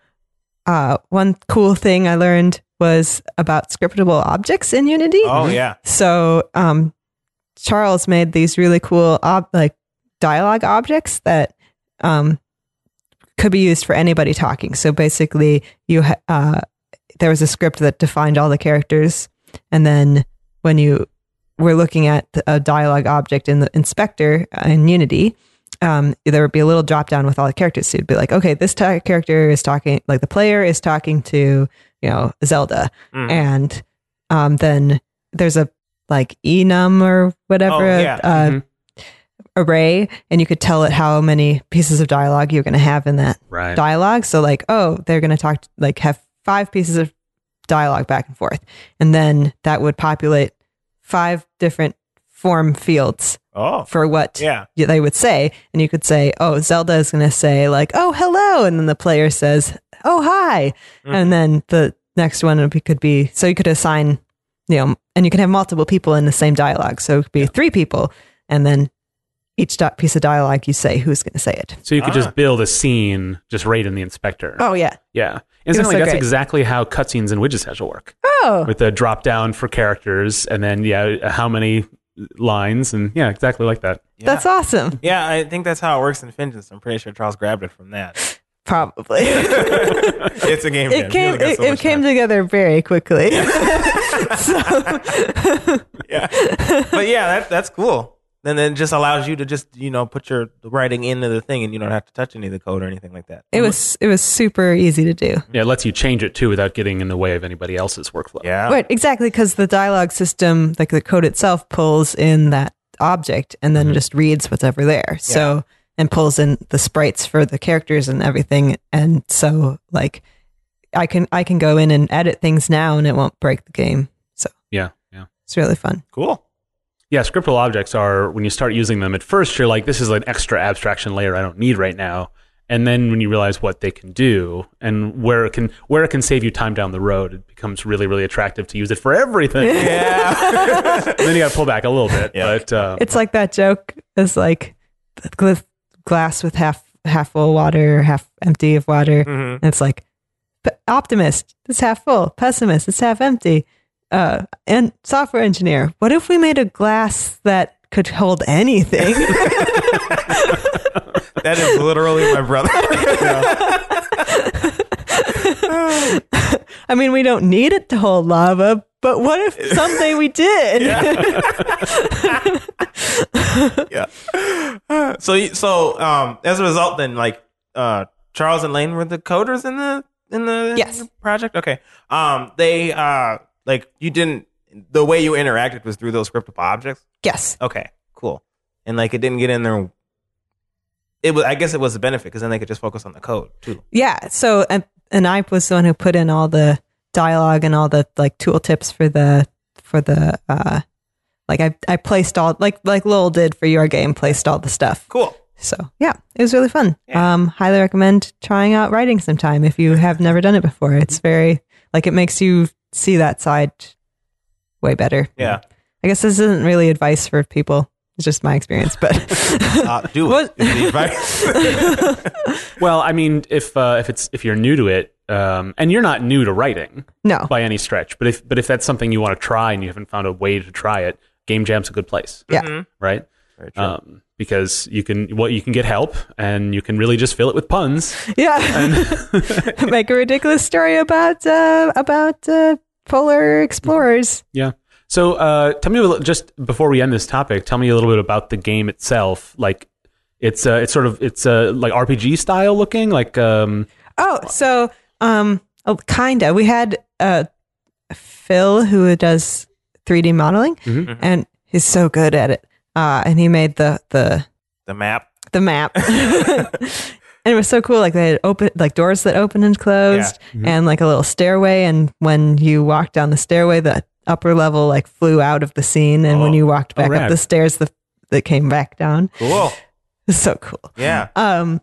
uh one cool thing I learned was about scriptable objects in Unity. Oh, yeah. So um Charles made these really cool ob- like dialogue objects that um could be used for anybody talking. So basically you ha- uh there was a script that defined all the characters and then when you were looking at a dialogue object in the inspector uh, in Unity, um, there would be a little drop down with all the characters. So you'd be like, okay, this ta- character is talking, like the player is talking to, you know, Zelda. Mm. And um, then there's a like enum or whatever Oh, yeah. uh, Mhm. Array, and you could tell it how many pieces of dialogue you're going to have in that Right. dialogue. So like, oh, they're going to talk like have five pieces of dialogue back and forth, and then that would populate five different form fields Oh, for what yeah. they would say, and you could say, "Oh, Zelda is going to say like, oh, hello," and then the player says, "Oh, hi," Mhm. and then the next one would be, could be so you could assign, you know, and you can have multiple people in the same dialogue, so it could be three people, and then each di- piece of dialogue you say who's going to say it. So you could Ah. just build a scene just right in the inspector. Oh yeah. Yeah. was Incidentally, so that's great. exactly how cutscenes in Widget Satchel work. Oh, With the drop down for characters and then yeah, how many lines and yeah, exactly like that. yeah. that's awesome. Yeah, I think that's how it works in Fingens. I'm pretty sure Charles grabbed it from that. Probably. it's a game. it You came it, so it came time. together very quickly. yeah. But yeah, that that's cool. And then it just allows you to just you know put your writing into the thing, and you don't have to touch any of the code or anything like that. it was it was super easy to do. Yeah, it lets you change it too without getting in the way of anybody else's workflow. Yeah. Right, exactly, because the dialogue system, like the code itself, pulls in that object and then mm-hmm. just reads what's whatever there. So and pulls in the sprites for the characters and everything. And so, like, I can I can go in and edit things now, and it won't break the game. So Yeah. Yeah. it's really fun. Cool. Yeah, scriptable objects are when you start using them at first you're like this is an extra abstraction layer I don't need right now. And then when you realize what they can do and where it can where it can save you time down the road, it becomes really really attractive to use it for everything. Yeah. then you got to pull back a little bit, Yeah. but uh, It's like that joke is like glass with half half full water, half empty of water. Mhm. And it's like optimist, it's half full. Pessimist, it's half empty. Uh, and software engineer, what if we made a glass that could hold anything? That is literally my brother. I mean, we don't need it to hold lava, but what if someday we did? yeah. So so um as a result, then like uh Charles and Lane were the coders in the in the Yes. project? Okay. Um, they uh, like you didn't. The way you interacted was through those scriptable objects. Yes. Okay, cool. And like it didn't get in there. It was. I guess it was a benefit because then they could just focus on the code too. Yeah. So, and, and I was the one who put in all the dialogue and all the like tool tips for the for the uh like I I placed all like like Lowell did for your game, placed all the stuff. Cool. So yeah, it was really fun. Yeah. Um, highly recommend trying out writing sometime if you have never done it before. It's very like it makes you see that side way better. Yeah. I guess this isn't really advice for people. It's just my experience, but Uh, do What- it. is. Well, I mean, if uh, if it's if you're new to it, um, and you're not new to writing no. by any stretch, but if but if that's something you want to try and you haven't found a way to try it, Game Jam's a good place, Yeah. Mhm. right? Very true. Um, because you can what you can get help and you can really just fill it with puns. Yeah. Make a ridiculous story about uh, about uh, polar explorers. Yeah. So, uh, tell me a little, just before we end this topic, tell me a little bit about the game itself. Like, it's uh, it's sort of it's uh, like RPG style looking. Like, um, Oh, so um, oh, kinda. We had uh, Phil who does 3D modeling, Mhm. and he's so good at it. Uh, and he made the the the map. the map. and it was so cool. Like they had open like doors that opened and closed and like a little stairway. And when you walked down the stairway, the upper level like flew out of the scene. And when Oh. you walked back rad. up the stairs, the that came back down. Cool. So cool. Yeah. Um,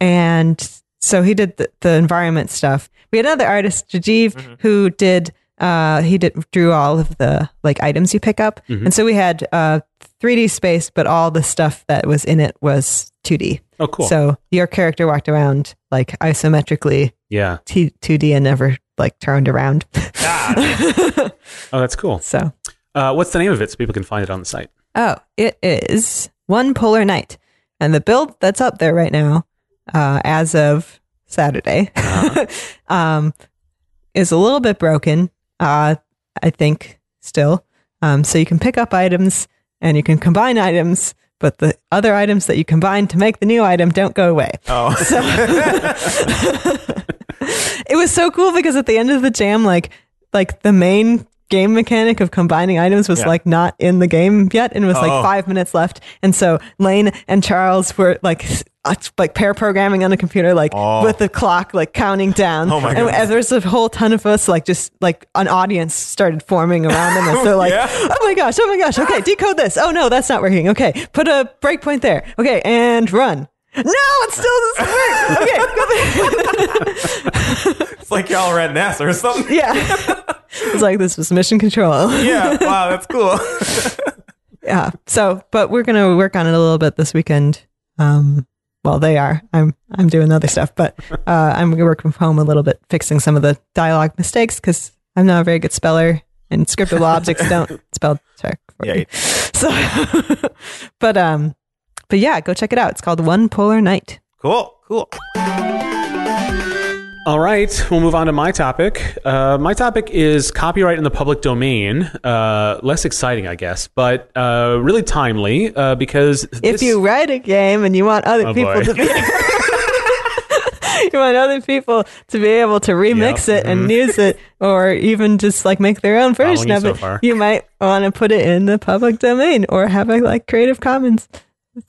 and so he did the, the environment stuff. We had another artist, Rajiv, Mm-hmm. who did uh he did drew all of the like items you pick up. Mhm. And so we had uh 3D space, but all the stuff that was in it was 2D. oh, cool. So your character walked around like isometrically yeah. T- 2D and never like turned around. Ah, Oh, that's cool. so, Uh, what's the name of it so people can find it on the site? oh, it is One Polar Night. And the build that's up there right now, uh, as of Saturday, um, is a little bit broken, uh, I think, still. Um, so you can pick up items and you can combine items, but the other items that you combine to make the new item don't go away. oh. it was so cool because at the end of the jam, like like the main game mechanic of combining items was Yeah. like not in the game yet, and it was like Oh. five minutes left, and so Lane and Charles were like. Uh, Like pair programming on a computer, like Oh. with the clock like counting down. Oh my and goodness. there's a whole ton of us, like just like an audience started forming around them, and so like, Yeah. oh my gosh, oh my gosh, okay, decode this. Oh no, that's not working. Okay, put a breakpoint there. Okay, and run. No, it still doesn't work. Okay, it's like y'all were at NASA or something. Yeah. it's like this was mission control. Yeah. Wow, that's cool. Yeah. So, but we're going to work on it a little bit this weekend. Um, well, they are. I'm I'm doing other stuff, but uh, I'm going to work from home a little bit, fixing some of the dialogue mistakes because I'm not a very good speller, and scriptable objects don't spell check. For Yeah. me. So, but um, but yeah, go check it out. It's called One Polar Night. Cool. Cool. All right, we'll move on to my topic. Uh, my topic is copyright in the public domain. Uh, less exciting, I guess, but uh, really timely uh, because If this- you write a game and you want other Oh, people boy. to be you want other people to be able to remix Yep. it and use it or even just like make their own version of it you might want to put it in the public domain or have a like creative commons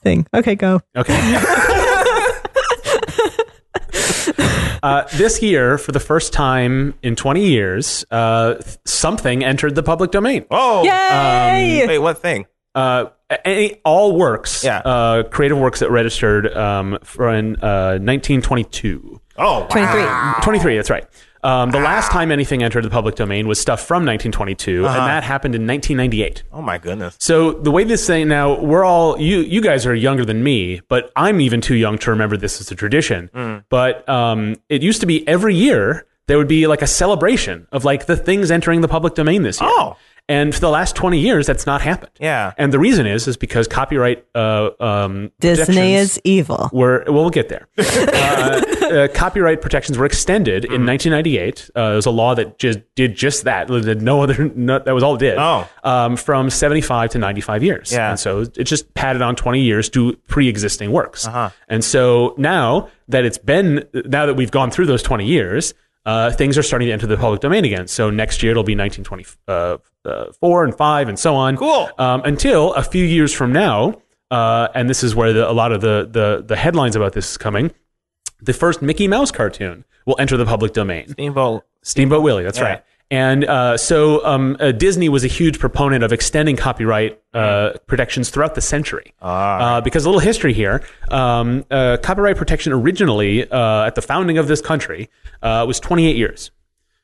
thing okay go Okay. uh, this year, for the first time in 20 years, uh, something entered the public domain. Oh. yay Wait, what thing? Uh, any, all works, Yeah. uh, creative works that registered um, for in uh, 1922. Oh, wow. 23 23, that's right. Um, the last time anything entered the public domain was stuff from 1922, Uh-huh. and that happened in 1998. Oh my goodness. So the way this thing now, we're all you. You guys are younger than me, but I'm even too young to remember this as a tradition. Mm. But um, it used to be every year there would be like a celebration of like the things entering the public domain this year. Oh. And for the last 20 years, that's not happened. Yeah. And the reason is is because copyright uh, um, disney is evil were well, we'll get there. uh, uh, copyright protections were extended in 1998. Uh, there was a law that just did just that. Did no other. No, that was all it did. Oh. um, from 75 to 95 years. Yeah. and so it just padded on 20 years to pre-existing works. Uh-huh. And so now that it's been now that we've gone through those 20 years. Uh, things are starting to enter the public domain again. So next year it'll be 1924 and five and so on. Cool. Um, until a few years from now, uh, and this is where the, a lot of the, the the headlines about this is coming. The first Mickey Mouse cartoon will enter the public domain. Steamboat. Steamboat Willie, that's Yeah. right. And uh, so um, uh, Disney was a huge proponent of extending copyright uh, protections throughout the century. Ah. Uh, because a little history here, um, uh, copyright protection originally uh, at the founding of this country uh, was 28 years.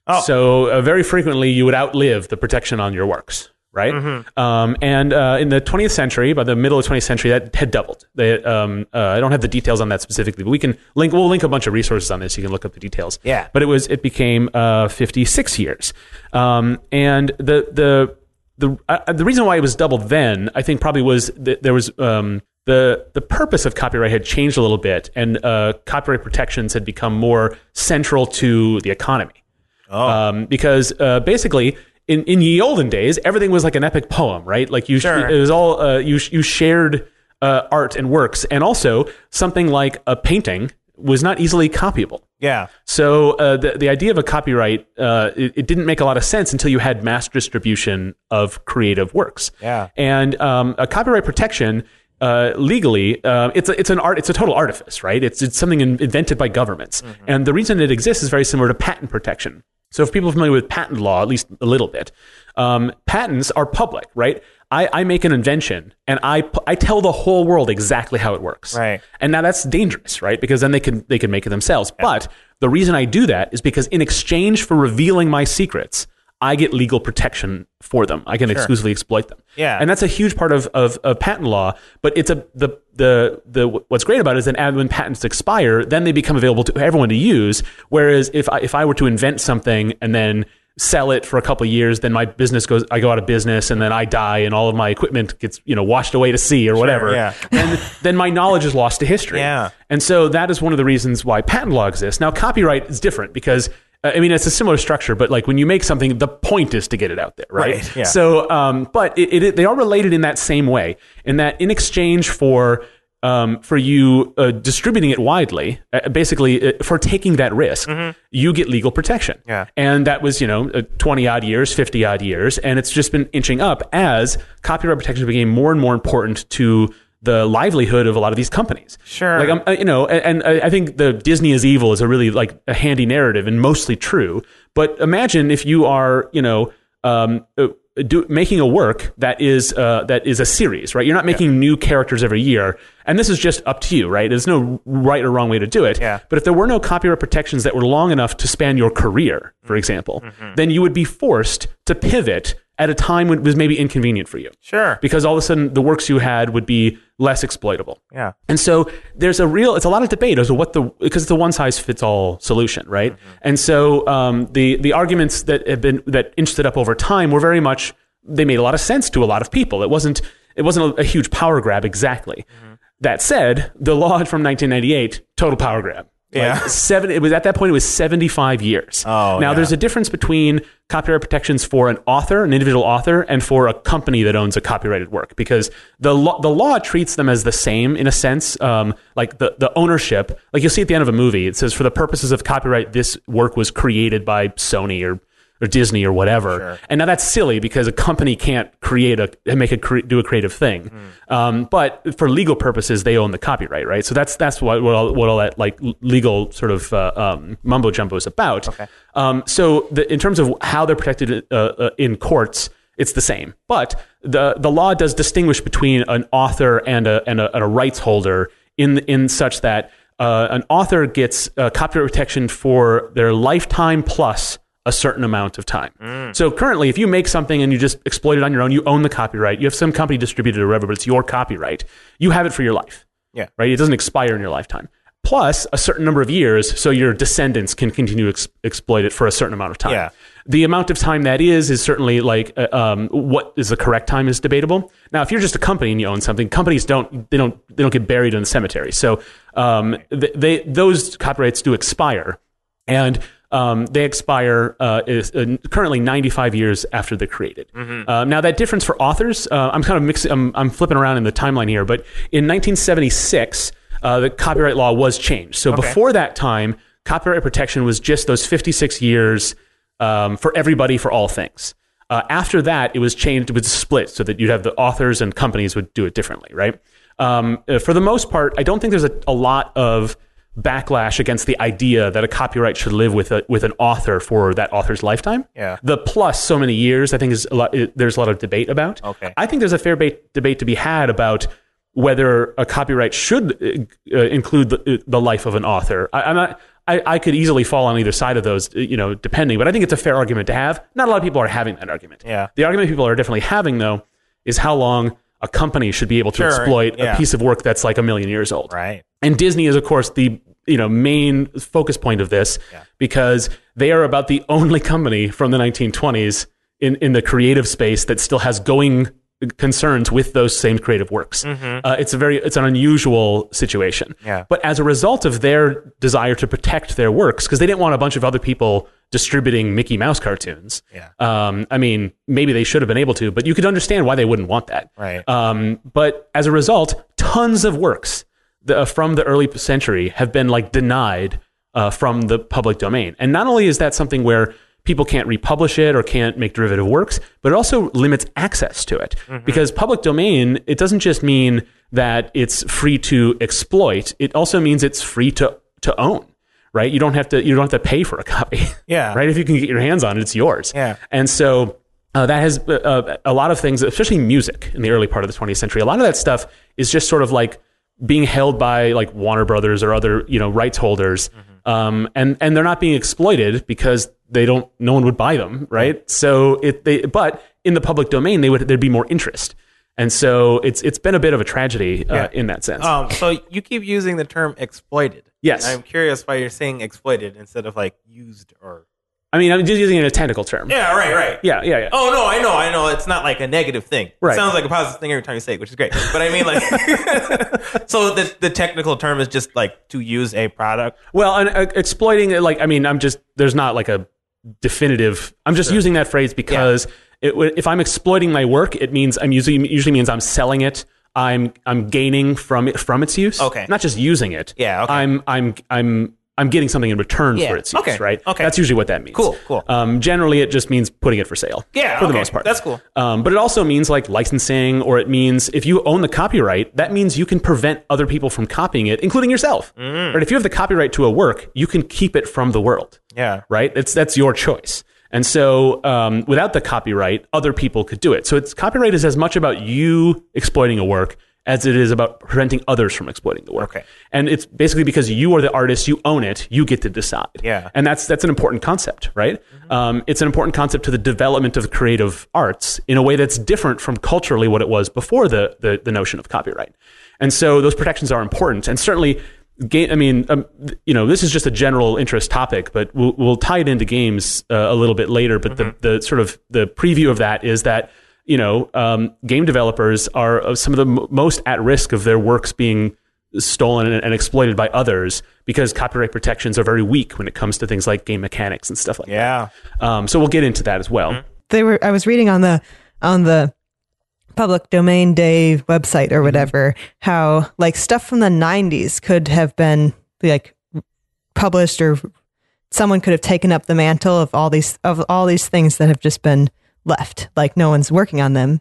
Oh. So uh, very frequently you would outlive the protection on your works, right? Mm-hmm. Um, and uh, in the 20th century, by the middle of the 20th century, that had doubled. They, um, uh, I don't have the details on that specifically, but we can link. We'll link a bunch of resources on this. You can look up the details. Yeah. But it was it became uh, 56 years, um, and the the the uh, the reason why it was doubled then, I think, probably was that there was. Um, the, the purpose of copyright had changed a little bit, and uh, copyright protections had become more central to the economy um, because uh, basically in, in ye olden days everything was like an epic poem right like you Sure. it was all uh, you you shared uh, art and works and also something like a painting was not easily copyable Yeah. so uh, the the idea of a copyright uh, it, it didn't make a lot of sense until you had mass distribution of creative works. Yeah. And um, a copyright protection uh, legally, uh, it's a, it's an art, it's a total artifice, right? It's it's something in, invented by governments, and the reason it exists is very similar to patent protection. So if people are familiar with patent law, at least a little bit, um, patents are public, right? I, I make an invention and I, I tell the whole world exactly how it works. Right. And now that's dangerous, right? Because then they can they can make it themselves. But the reason I do that is because in exchange for revealing my secrets, I get legal protection for them. I can exclusively exploit them. Yeah. And that's a huge part of, of, of patent law. But it's a the the the what's great about it is that when patents expire, then they become available to everyone to use. Whereas if I, if I were to invent something and then sell it for a couple of years, then my business goes, I go out of business, and then I die, and all of my equipment gets you know washed away to sea or whatever. yeah. Then then my knowledge is lost to history. Yeah. And so that is one of the reasons why patent law exists. Now, copyright is different because. Uh, I mean, it's a similar structure, but like when you make something, the point is to get it out there, right? Right, yeah. So, um, but it, it, they are related in that same way, in that in exchange for um, for you uh, distributing it widely, uh, basically uh, for taking that risk, you get legal protection. Mm-hmm. Yeah. And that was, you know, uh, 20 odd years, 50 odd years. And it's just been inching up as copyright protection became more and more important to the livelihood of a lot of these companies. Sure. Like, um, uh, you know, and, and I think the Disney is evil is a really like a handy narrative and mostly true. But imagine if you are, you know, um, uh, do, making a work that is uh, that is a series, right? You're not making new characters every year, and this is just up to you, right? There's no right or wrong way to do it. Yeah. But if there were no copyright protections that were long enough to span your career, for example, then you would be forced to pivot at a time when it was maybe inconvenient for you, Sure. because all of a sudden the works you had would be less exploitable. Yeah. And so there's a real, it's a lot of debate as to what the, because it's a one size fits all solution, right? And so um, the the arguments that have been that inched it up over time were very much they made a lot of sense to a lot of people. It wasn't it wasn't a, a huge power grab exactly. That said, the law from 1998 total power grab. Yeah. seven. It was at that point. It was 75 years. Oh, now yeah. there's a difference between copyright protections for an author, an individual author, and for a company that owns a copyrighted work, because the law, the law treats them as the same in a sense. Um, like the the ownership, like you'll see at the end of a movie, it says for the purposes of copyright, this work was created by Sony or or Disney or whatever. And now that's silly because a company can't create a make a cre- do a creative thing. Hmm. Um, but for legal purposes, they own the copyright, right? So that's that's what what all, what all that like legal sort of uh, um, mumbo jumbo is about. Um, so the, in terms of how they're protected uh, uh, in courts. It's the same, but the the law does distinguish between an author and a and a, and a rights holder in in such that uh, an author gets uh, copyright protection for their lifetime plus a certain amount of time. Mm. So currently, if you make something and you just exploit it on your own, you own the copyright. You have some company distributed or whatever, but it's your copyright. You have it for your life. Yeah. Right. It doesn't expire in your lifetime. Plus a certain number of years, so your descendants can continue to ex- exploit it for a certain amount of time. Yeah. The amount of time that is is certainly like uh, um, what is the correct time is debatable. Now, if you're just a company and you own something, companies don't they don't they don't get buried in the cemetery. So um, they, they those copyrights do expire, and um, they expire uh, is uh, currently 95 years after they're created. Uh, now that difference for authors, uh, I'm kind of mixing, I'm, I'm flipping around in the timeline here, but in 1976, uh, the copyright law was changed. So before that time, copyright protection was just those 56 years um, for everybody for all things. Uh, after that, it was changed, it was split so that you'd have the authors and companies would do it differently, right? Um, for the most part, I don't think there's a, a lot of backlash against the idea that a copyright should live with a, with an author for that author's lifetime. Yeah. The plus so many years, I think, is a lot. There's a lot of debate about. Okay. I think there's a fair ba- debate to be had about whether a copyright should uh, uh, include the, the life of an author. I, I'm not. I, I could easily fall on either side of those, uh, you know, depending. But I think it's a fair argument to have. Not a lot of people are having that argument. Yeah. The argument people are definitely having, though, is how long a company should be able to Sure, exploit yeah. a piece of work that's like a million years old. Right. And Disney is, of course, the you know main focus point of this Yeah. because they are about the only company from the 1920s in, in the creative space that still has going concerns with those same creative works. Uh, it's a very it's an unusual situation. Mm-hmm. Yeah. But as a result of their desire to protect their works, because they didn't want a bunch of other people distributing Mickey Mouse cartoons. Yeah. Um, I mean, maybe they should have been able to, but you could understand why they wouldn't want that. Right. Um, but as a result, tons of works the, uh, from the early century have been like denied uh, from the public domain. And not only is that something where people can't republish it or can't make derivative works, but it also limits access to it. Because public domain, it doesn't just mean that it's free to exploit, it also means it's free to, to own. Right, you don't have to. You don't have to pay for a copy. Yeah. right. If you can get your hands on it, it's yours. Yeah. And so uh, that has uh, a lot of things, especially music in the early part of the 20th century. A lot of that stuff is just sort of like being held by like Warner Brothers or other you know rights holders, um, and and they're not being exploited because they don't. No one would buy them, right? So it they but in the public domain they would there'd be more interest, and so it's it's been a bit of a tragedy uh, Yeah. in that sense. Um, so you keep using the term exploited. Yes. I'm curious why you're saying exploited instead of like used or. I mean, I'm just using it as a technical term. Yeah, right, right. yeah, yeah. yeah. Oh no, I know, I know. It's not like a negative thing. Right. It sounds like a positive thing every time you say it, which is great. But I mean, like, so the the technical term is just like to use a product. Well, and uh, exploiting it, like I mean, I'm just there's not like a definitive. I'm just using that phrase because it, if I'm exploiting my work, it means I'm usually usually means I'm selling it. I'm I'm gaining from it from its use. Okay. not just using it. Yeah, okay. I'm I'm I'm I'm getting something in return Yeah, for its use. okay, Right. okay. That's usually what that means. Cool, cool. Um, generally, it just means putting it for sale. Yeah, for the most part. that's cool. Um, but it also means like licensing, or it means if you own the copyright, that means you can prevent other people from copying it, including yourself. Mm. Right? If you have the copyright to a work, you can keep it from the world. Yeah. Right? It's that's your choice. And so, um, without the copyright, other people could do it. So, it's copyright is as much about you exploiting a work as it is about preventing others from exploiting the work. Okay. And it's basically because you are the artist, you own it, you get to decide. Yeah. And that's that's an important concept, right? Um, it's an important concept to the development of creative arts in a way that's different from culturally what it was before the the, the notion of copyright. And so those protections are important, and certainly. Game, I mean, um, you know, this is just a general interest topic, but we'll, we'll tie it into games uh, a little bit later. But the, the sort of the preview of that is that you know, um, game developers are some of the m- most at risk of their works being stolen and, and exploited by others because copyright protections are very weak when it comes to things like game mechanics and stuff like Yeah. that. Um, so we'll get into that as well. they were i was reading on the on the public domain day website or whatever how like stuff from the 90s could have been like published or someone could have taken up the mantle of all these of all these things that have just been left like no one's working on them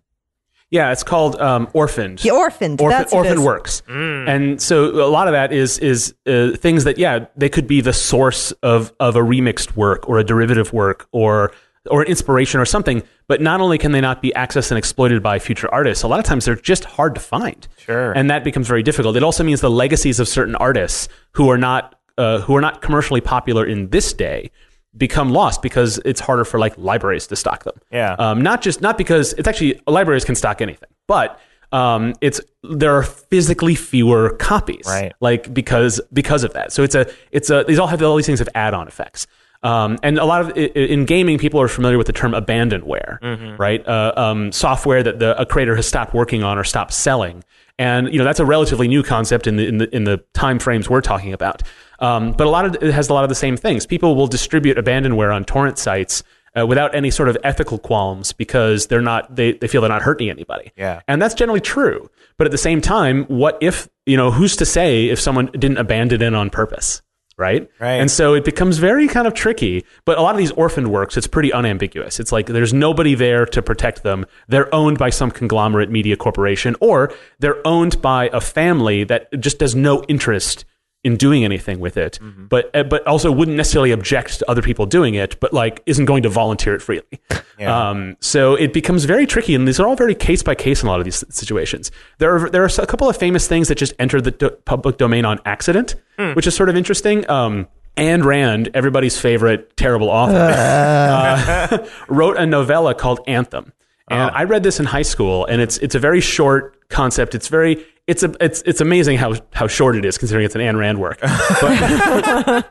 Yeah, it's called um, Orphaned. the orphaned Orphan, that's orphan is. works, and so a lot of that is is uh, things that yeah they could be the source of of a remixed work or a derivative work or or an inspiration or something. But not only can they not be accessed and exploited by future artists, a lot of times they're just hard to find. Sure. and that becomes very difficult. It also means the legacies of certain artists who are not uh, who are not commercially popular in this day become lost because it's harder for like libraries to stock them. Yeah. Um, not just not because it's actually libraries can stock anything, but um, it's there are physically fewer copies, Right. Like because because of that. So it's a it's a these all have all these things have add-on effects. Um, and a lot of in gaming, people are familiar with the term abandonware, right? Uh, um, software that the, a creator has stopped working on or stopped selling, and you know that's a relatively new concept in the in the in the time frames we're talking about. Um, but a lot of it has a lot of the same things. People will distribute abandonware on torrent sites uh, without any sort of ethical qualms because they're not they, they feel they're not hurting anybody. Yeah. And that's generally true. But at the same time, what if, you know, who's to say if someone didn't abandon it on purpose? right? Right. And so it becomes very kind of tricky. But a lot of these orphaned works, it's pretty unambiguous. It's like there's nobody there to protect them. They're owned by some conglomerate media corporation, or they're owned by a family that just has no interest in doing anything with it, but uh, but also wouldn't necessarily object to other people doing it, but like isn't going to volunteer it freely. Yeah. Um, so it becomes very tricky, and these are all very case by case in a lot of these situations. There are there are a couple of famous things that just entered the do- public domain on accident, which is sort of interesting. Um, Ayn Rand, everybody's favorite terrible author, uh, wrote a novella called Anthem. And I read this in high school, and it's it's a very short concept. It's very it's a it's it's amazing how how short it is considering it's an Ayn Rand work. But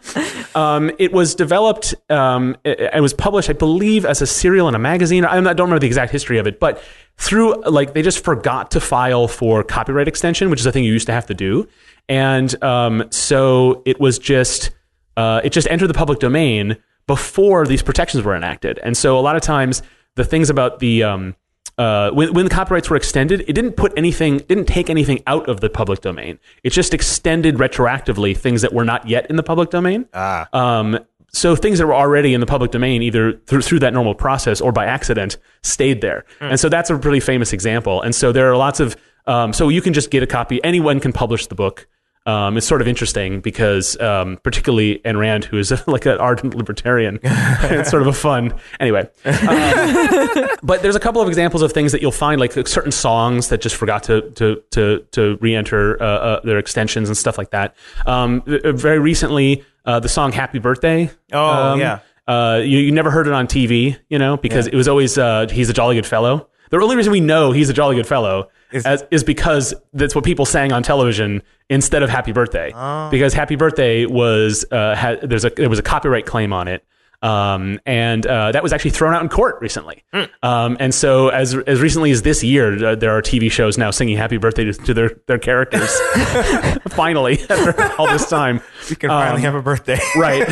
um, it was developed. Um, it, was published, I believe, as a serial in a magazine. I don't remember the exact history of it, but through like they just forgot to file for copyright extension, which is a thing you used to have to do, and um, so it was just uh, it just entered the public domain before these protections were enacted, and so a lot of times the things about the um, uh, when, when the copyrights were extended, it didn't put anything, didn't take anything out of the public domain. It just extended retroactively things that were not yet in the public domain. Ah. Um, so things that were already in the public domain, either through, through that normal process or by accident, stayed there. And so that's a really famous example. And so there are lots of, um, so you can just get a copy. Anyone can publish the book. Um, it's sort of interesting because, um, particularly Ayn Rand, who is like an ardent libertarian, it's sort of a fun. Anyway, um, but there's a couple of examples of things that you'll find, like certain songs that just forgot to to to to re-enter uh, uh, their extensions and stuff like that. Um, uh, very recently, uh, the song "Happy Birthday." Oh, um, yeah. Uh, you, you never heard it on TV, you know, because it was always uh, he's a jolly good fellow. The only reason we know he's a jolly good fellow Is- is, is because that's what people sang on television instead of Happy Birthday. Because Happy Birthday was uh, had, there's a there was a copyright claim on it. Um, and uh, that was actually thrown out in court recently. Um, and so, as as recently as this year, uh, there are TV shows now singing "Happy Birthday" to, to their their characters. Finally, after all this time, You can finally have a birthday. right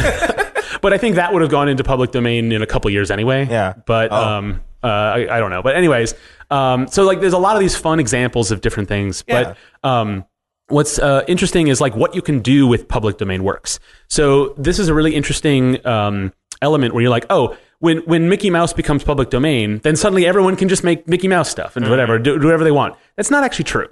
but i think that would have gone into public domain in a couple years anyway Yeah. but Oh. um uh, I, I don't know but anyways um so like there's a lot of these fun examples of different things but um what's uh, interesting is like what you can do with public domain works. So this is a really interesting um element where you're like oh when when mickey mouse becomes public domain then suddenly everyone can just make mickey mouse stuff and whatever do, do whatever they want. That's not actually true.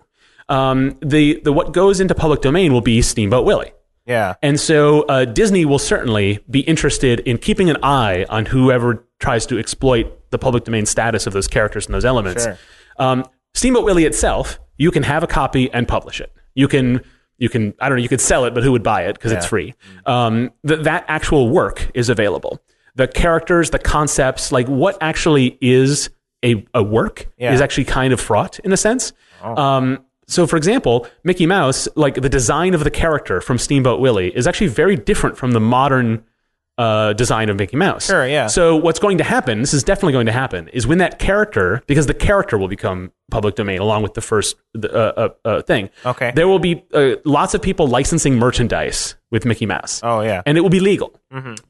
Um, the, the what goes into public domain will be Steamboat Willie. Yeah. And so uh, Disney will certainly be interested in keeping an eye on whoever tries to exploit the public domain status of those characters and those elements. Sure. Um, Steamboat Willie itself, you can have a copy and publish it. You can, you can, I don't know, you could sell it, but who would buy it because it's free. Um, th- that actual work is available. The characters, the concepts, like what actually is a, a work Yeah. is actually kind of fraught in a sense. Um, so, for example, Mickey Mouse, like the design of the character from Steamboat Willie, is actually very different from the modern uh, design of Mickey Mouse. Sure, yeah. So, what's going to happen? This is definitely going to happen. Is when that character, because the character will become public domain along with the first uh, uh, uh, thing. Okay. There will be uh, lots of people licensing merchandise with Mickey Mouse Oh yeah. and it will be legal.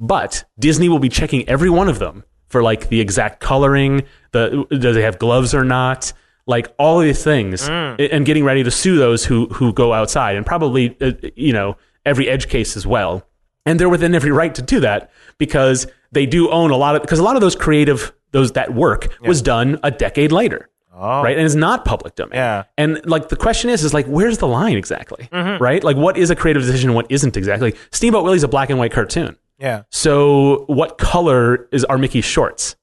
But Disney will be checking every one of them for like the exact coloring, the do they have gloves or not, like all of these things, and getting ready to sue those who who go outside, and probably uh, you know every edge case as well. And they're within every right to do that because they do own a lot of because a lot of those creative those that work was done a decade later. Oh. Right, and it's not public domain. Yeah. And like the question is, is like, where's the line exactly? Right? Like, what is a creative decision and what isn't exactly? Steamboat Willie's a black and white cartoon. Yeah. So, what color is are Mickey's shorts?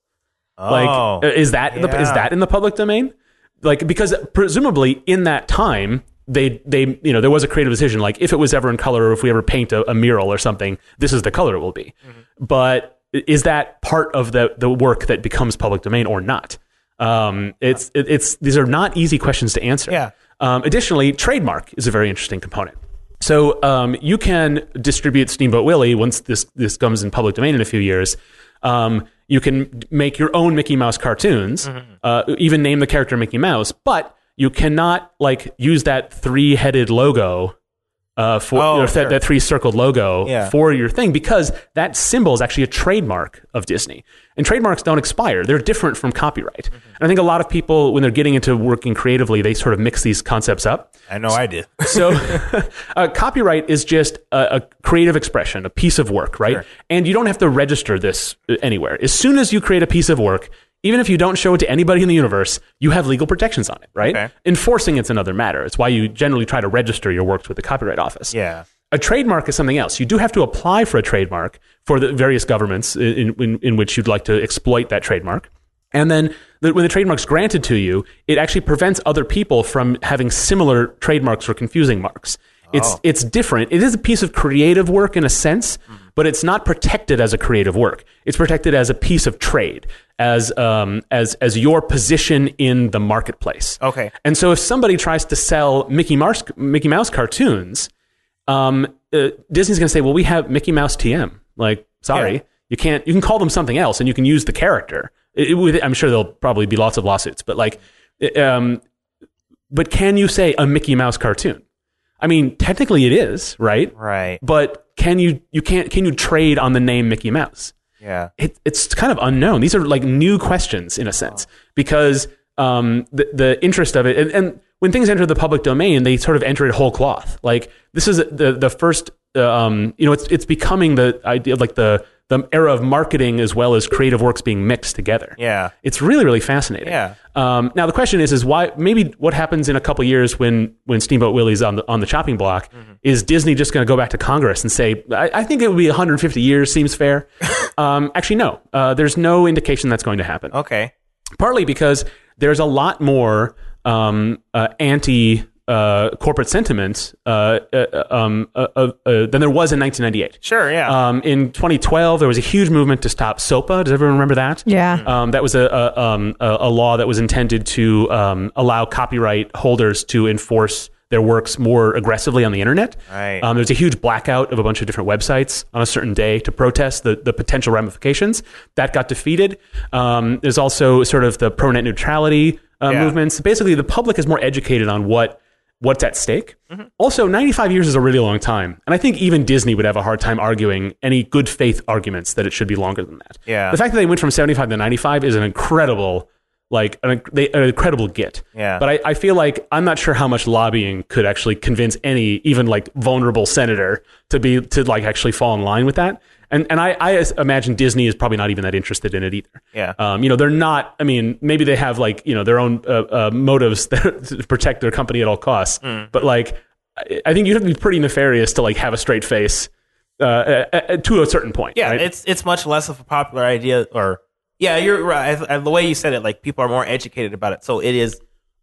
Like, Oh. uh, is that in the, is that in the public domain? Like, because presumably in that time they they you know there was a creative decision. Like, if it was ever in color, or if we ever paint a, a mural or something, this is the color it will be. Mm-hmm. But is that part of the the work that becomes public domain or not? Um, it's it, it's these are not easy questions to answer. Yeah. Um, additionally, trademark is a very interesting component. So um, you can distribute Steamboat Willie once this this comes in public domain in a few years. Um, you can make your own Mickey Mouse cartoons, uh, even name the character Mickey Mouse, but you cannot like use that three headed logo uh, for Oh, or that, sure. that three circled logo Yeah. for your thing because that symbol is actually a trademark of Disney. And trademarks don't expire. They're different from copyright. Mm-hmm. And I think a lot of people, when they're getting into working creatively, they sort of mix these concepts up. I know I did. So, uh, copyright is just a, a creative expression, a piece of work, right? Sure. And you don't have to register this uh, anywhere. As soon as you create a piece of work, even if you don't show it to anybody in the universe, you have legal protections on it, right? Okay. Enforcing it's another matter. It's why you generally try to register your works with the Copyright Office. yeah. A trademark is something else. You do have to apply for a trademark for the various governments in, in, in which you'd like to exploit that trademark. And then the, when the trademark's granted to you, it actually prevents other people from having similar trademarks or confusing marks. It's, Oh. it's different. It is a piece of creative work in a sense, but it's not protected as a creative work. It's protected as a piece of trade, as, um, as, as your position in the marketplace. Okay. And so if somebody tries to sell Mickey Mouse, Mickey Mouse cartoons, um, uh, Disney's going to say, "Well, we have Mickey Mouse TM." Like, sorry, Yeah. you can't. You can call them something else, and you can use the character. It, it I'm sure there'll probably be lots of lawsuits, but like, um, but can you say a Mickey Mouse cartoon? I mean, technically, it is right, Right. but can you? You can't. Can you trade on the name Mickey Mouse? Yeah. it, it's kind of unknown. These are like new questions in a sense because um, the, the interest of it, and, and when things enter the public domain, they sort of enter it whole cloth. Like this is the the first, uh, um, you know, it's it's becoming the idea of like the the era of marketing as well as creative works being mixed together. Yeah. It's really, really fascinating. Yeah. Um, now the question is, is why? Maybe what happens in a couple years when when Steamboat Willie's on the on the chopping block is Disney just going to go back to Congress and say, I, I think it would be 150 years seems fair. um, actually, no. Uh, there's no indication that's going to happen. Okay. Partly because there's a lot more um, uh, anti. Uh, corporate sentiment uh, uh, um, uh, uh, uh, than there was in 1998. Sure. Yeah. Um, in 2012, there was a huge movement to stop SOPA. Does everyone remember that? Yeah. Um, that was a, a, um, a, a law that was intended to um, allow copyright holders to enforce their works more aggressively on the internet. Right. Um, there's a huge blackout of a bunch of different websites on a certain day to protest the, the potential ramifications. That got defeated. Um, there's also sort of the pro net neutrality uh, Yeah. movements. Basically, the public is more educated on what what's at stake. Mm-hmm. Also, 95 years is a really long time. And I think even Disney would have a hard time arguing any good faith arguments that it should be longer than that. Yeah. The fact that they went from 75 to 95 is an incredible, like, an, they, an incredible get. Yeah. But I, I feel like I'm not sure how much lobbying could actually convince any, even like vulnerable senator to be, to like actually fall in line with that. And, and I, I imagine Disney is probably not even that interested in it either. Yeah. Um, you know, they're not. I mean, maybe they have like you know their own uh, uh, motives to protect their company at all costs. Mm. But like, I think you have to be pretty nefarious to like have a straight face uh, uh, uh, to a certain point. Yeah, right? it's it's much less of a popular idea, or yeah, you're right. I, I, the way you said it, like people are more educated about it, so it is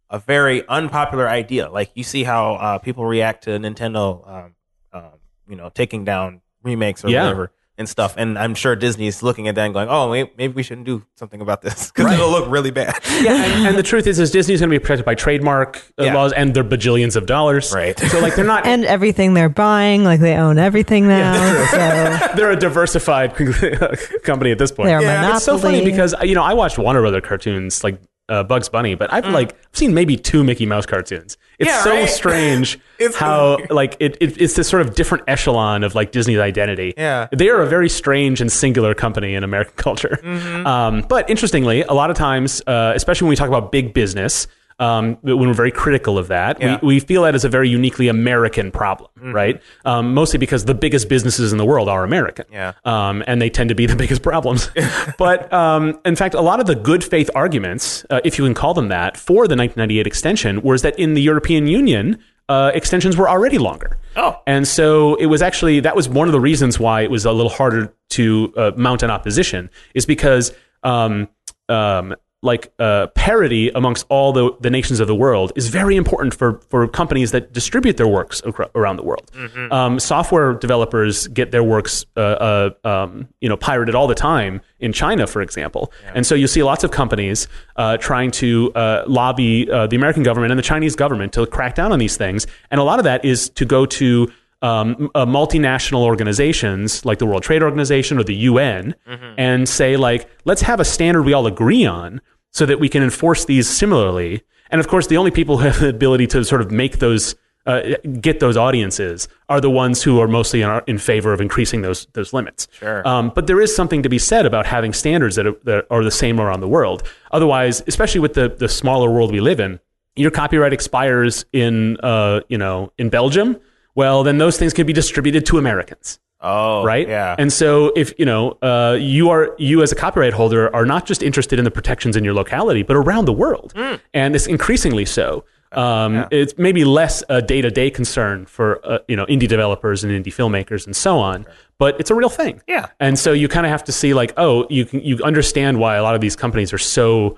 a very unpopular idea. Like you see how uh, people react to Nintendo, um, um, you know, taking down remakes or Yeah. whatever and stuff, and I'm sure Disney's looking at that and going, "Oh, maybe we shouldn't do something about this because it'll look really bad." yeah, and, and the truth is, is Disney's going to be protected by trademark uh, Yeah. laws and their bajillions of dollars. Right. So like they're not. And everything they're buying, like they own everything now. so they're a diversified company at this point. They're a Yeah, It's so funny because you know I watched Warner Brother cartoons like uh, Bugs Bunny, but Mm. I've like I've seen maybe two Mickey Mouse cartoons. It's Yeah, so right? strange It's how weird. like it, it it's this sort of different echelon of like Disney's identity. Yeah. they are a very strange and singular company in American culture. Mm-hmm. Um, but interestingly, a lot of times, uh, especially when we talk about big business. Um, when we're very critical of that, Yeah. we, we feel that as a very uniquely American problem, Mm-hmm. right? Um, mostly because the biggest businesses in the world are American Yeah. um, and they tend to be the biggest problems. but um, in fact, a lot of the good faith arguments, uh, if you can call them that, for the 1998 extension was that in the European Union, uh, extensions were already longer. Oh. And so it was actually, that was one of the reasons why it was a little harder to uh, mount an opposition, is because. Um, um, like uh, parity amongst all the, the nations of the world is very important for, for companies that distribute their works acro- around the world. Um, software developers get their works uh, uh, um, you know pirated all the time in China, for example, and so you see lots of companies uh, trying to uh, lobby uh, the American government and the Chinese government to crack down on these things, and a lot of that is to go to um, uh, multinational organizations like the World Trade Organization or the UN and say like, let's have a standard we all agree on so that we can enforce these similarly. And of course, the only people who have the ability to sort of make those uh, get those audiences are the ones who are mostly in, in favor of increasing those those limits. Sure. Um, but there is something to be said about having standards that are, that are the same around the world. Otherwise, especially with the the smaller world we live in, your copyright expires in uh, you know in Belgium. Well, then those things can be distributed to Americans Oh, right? Yeah. And so if you know uh, you are you as a copyright holder are not just interested in the protections in your locality, but around the world, and it's increasingly so. Um, It's maybe less a day to day concern for uh, you know indie developers and indie filmmakers and so on, but it's a real thing. Yeah. And so you kind of have to see like, oh, you can you understand why a lot of these companies are so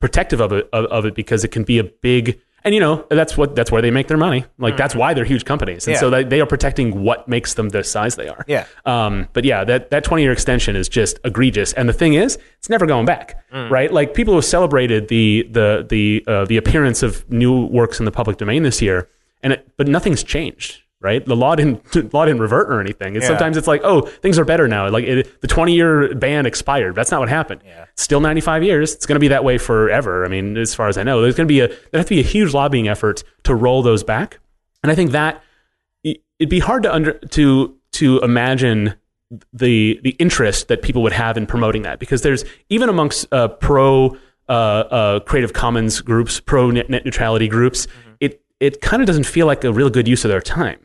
protective of it of, of it because it can be a big and you know that's what that's where they make their money. Like that's why they're huge companies. And Yeah. so they, they are protecting what makes them the size they are. Yeah. um, but yeah that that 20 year extension is just egregious. And the thing is it's never going back right? Like people have celebrated the the the uh, the appearance of new works in the public domain this year and it, but nothing's changed right? The law didn't law didn't revert or anything. It's Yeah. sometimes it's like oh things are better now. Like it, the 20 year ban expired. That's not what happened. Yeah. Still 95 years. It's going to be that way forever. I mean as far as i know there's going to be a there has to be a huge lobbying effort to roll those back. And i think that it- it'd be hard to under to to imagine the the interest that people would have in promoting that. Because there's even amongst uh, pro uh, uh, Creative Commons groups, pro net, net neutrality groups, it it kind of doesn't feel like a real good use of their time.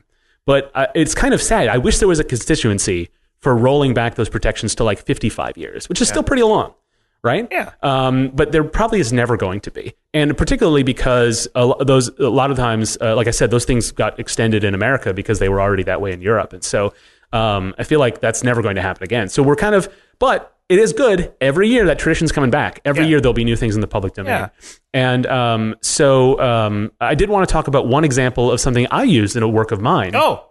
But uh, it's kind of sad. I wish there was a constituency for rolling back those protections to like 55 years, which is still pretty long, right? Yeah. Um, but there probably is never going to be, and particularly because a, those a lot of times, uh, like I said, those things got extended in America because they were already that way in Europe, and so um, I feel like that's never going to happen again. So we're kind of, but it is good every year that tradition's coming back. Every Yeah. year there'll be new things in the public domain, Yeah. and um, so um, I did want to talk about one example of something I used in a work of mine. oh,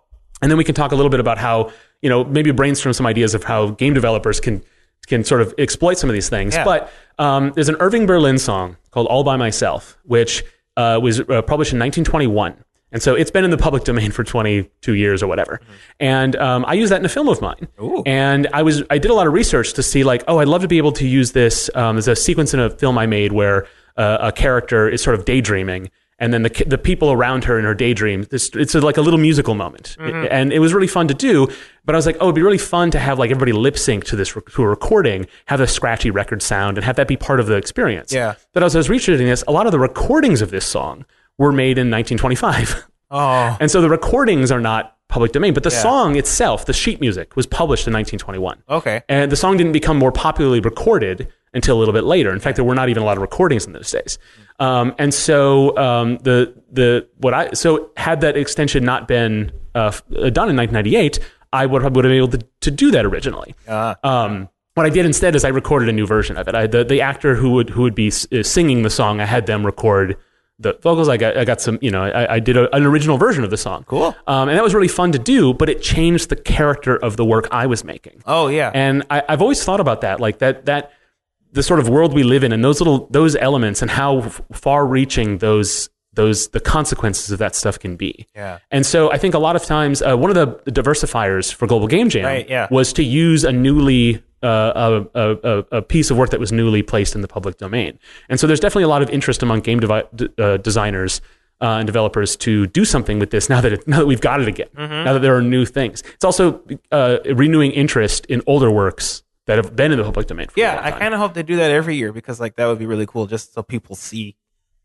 And then we can talk a little bit about how, you know, maybe brainstorm some ideas of how game developers can can sort of exploit some of these things. Yeah. But um, there's an Irving Berlin song called "All by Myself," which uh, was uh, published in 1921, and so it's been in the public domain for 22 years or whatever. And um, I used that in a film of mine. Ooh. And I was I did a lot of research to see like, oh, I'd love to be able to use this. Um, there's a sequence in a film I made where uh, a character is sort of daydreaming. And then the the people around her in her daydream, this, it's like a little musical moment, and it was really fun to do. But I was like, oh, it'd be really fun to have like everybody lip sync to this to a recording, have a scratchy record sound, and have that be part of the experience. Yeah. But as I was researching this, a lot of the recordings of this song were made in 1925. oh, And so the recordings are not public domain, but the Yeah. song itself, the sheet music, was published in 1921. okay. And the song didn't become more popularly recorded until a little bit later. In fact, there were not even a lot of recordings in those days. Um, and so um, the the what I so had that extension not been uh, f- uh, done in 1998, I would have, would have been able to, to do that originally. Uh, Um, what I did instead is I recorded a new version of it. I, the the actor who would who would be s- uh, singing the song, I had them record the vocals. I got I got some, you know, I, I did a, an original version of the song. Cool. Um, and that was really fun to do, but it changed the character of the work I was making. oh, yeah. And I, I've always thought about that, like that that the sort of world we live in, and those little those elements, and how f- far-reaching those those the consequences of that stuff can be. Yeah. And so I think a lot of times uh, one of the diversifiers for Global Game Jam Right, yeah. was to use a newly uh, a, a, a- a piece of work that was newly placed in the public domain. And so there's definitely a lot of interest among game devi- d- uh, designers uh, and developers to do something with this now that it, now that we've got it again. Mm-hmm. Now that there are new things, it's also uh, renewing interest in older works that have been in the public domain. Yeah, I kind of hope they do that every year because like that would be really cool, just so people see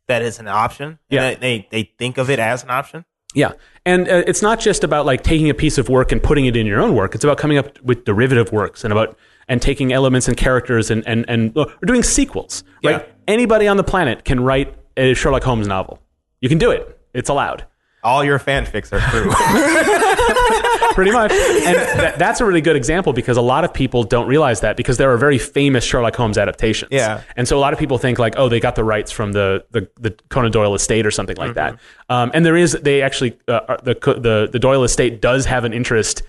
that is an option. And Yeah. they they think of it as an option. Yeah, and uh, it's not just about like taking a piece of work and putting it in your own work. It's about coming up with derivative works and about and taking elements and characters and and and or doing sequels. Right? Yeah. Anybody on the planet can write a Sherlock Holmes novel. You can do it. It's allowed. All your fanfics are true. Pretty much. and that, that's a really good example because a lot of people don't realize that because there are very famous Sherlock Holmes adaptations. Yeah. And so a lot of people think like, oh, they got the rights from the the, the Conan Doyle estate or something like that. Um, and there is they actually uh, the the the Doyle estate does have an interest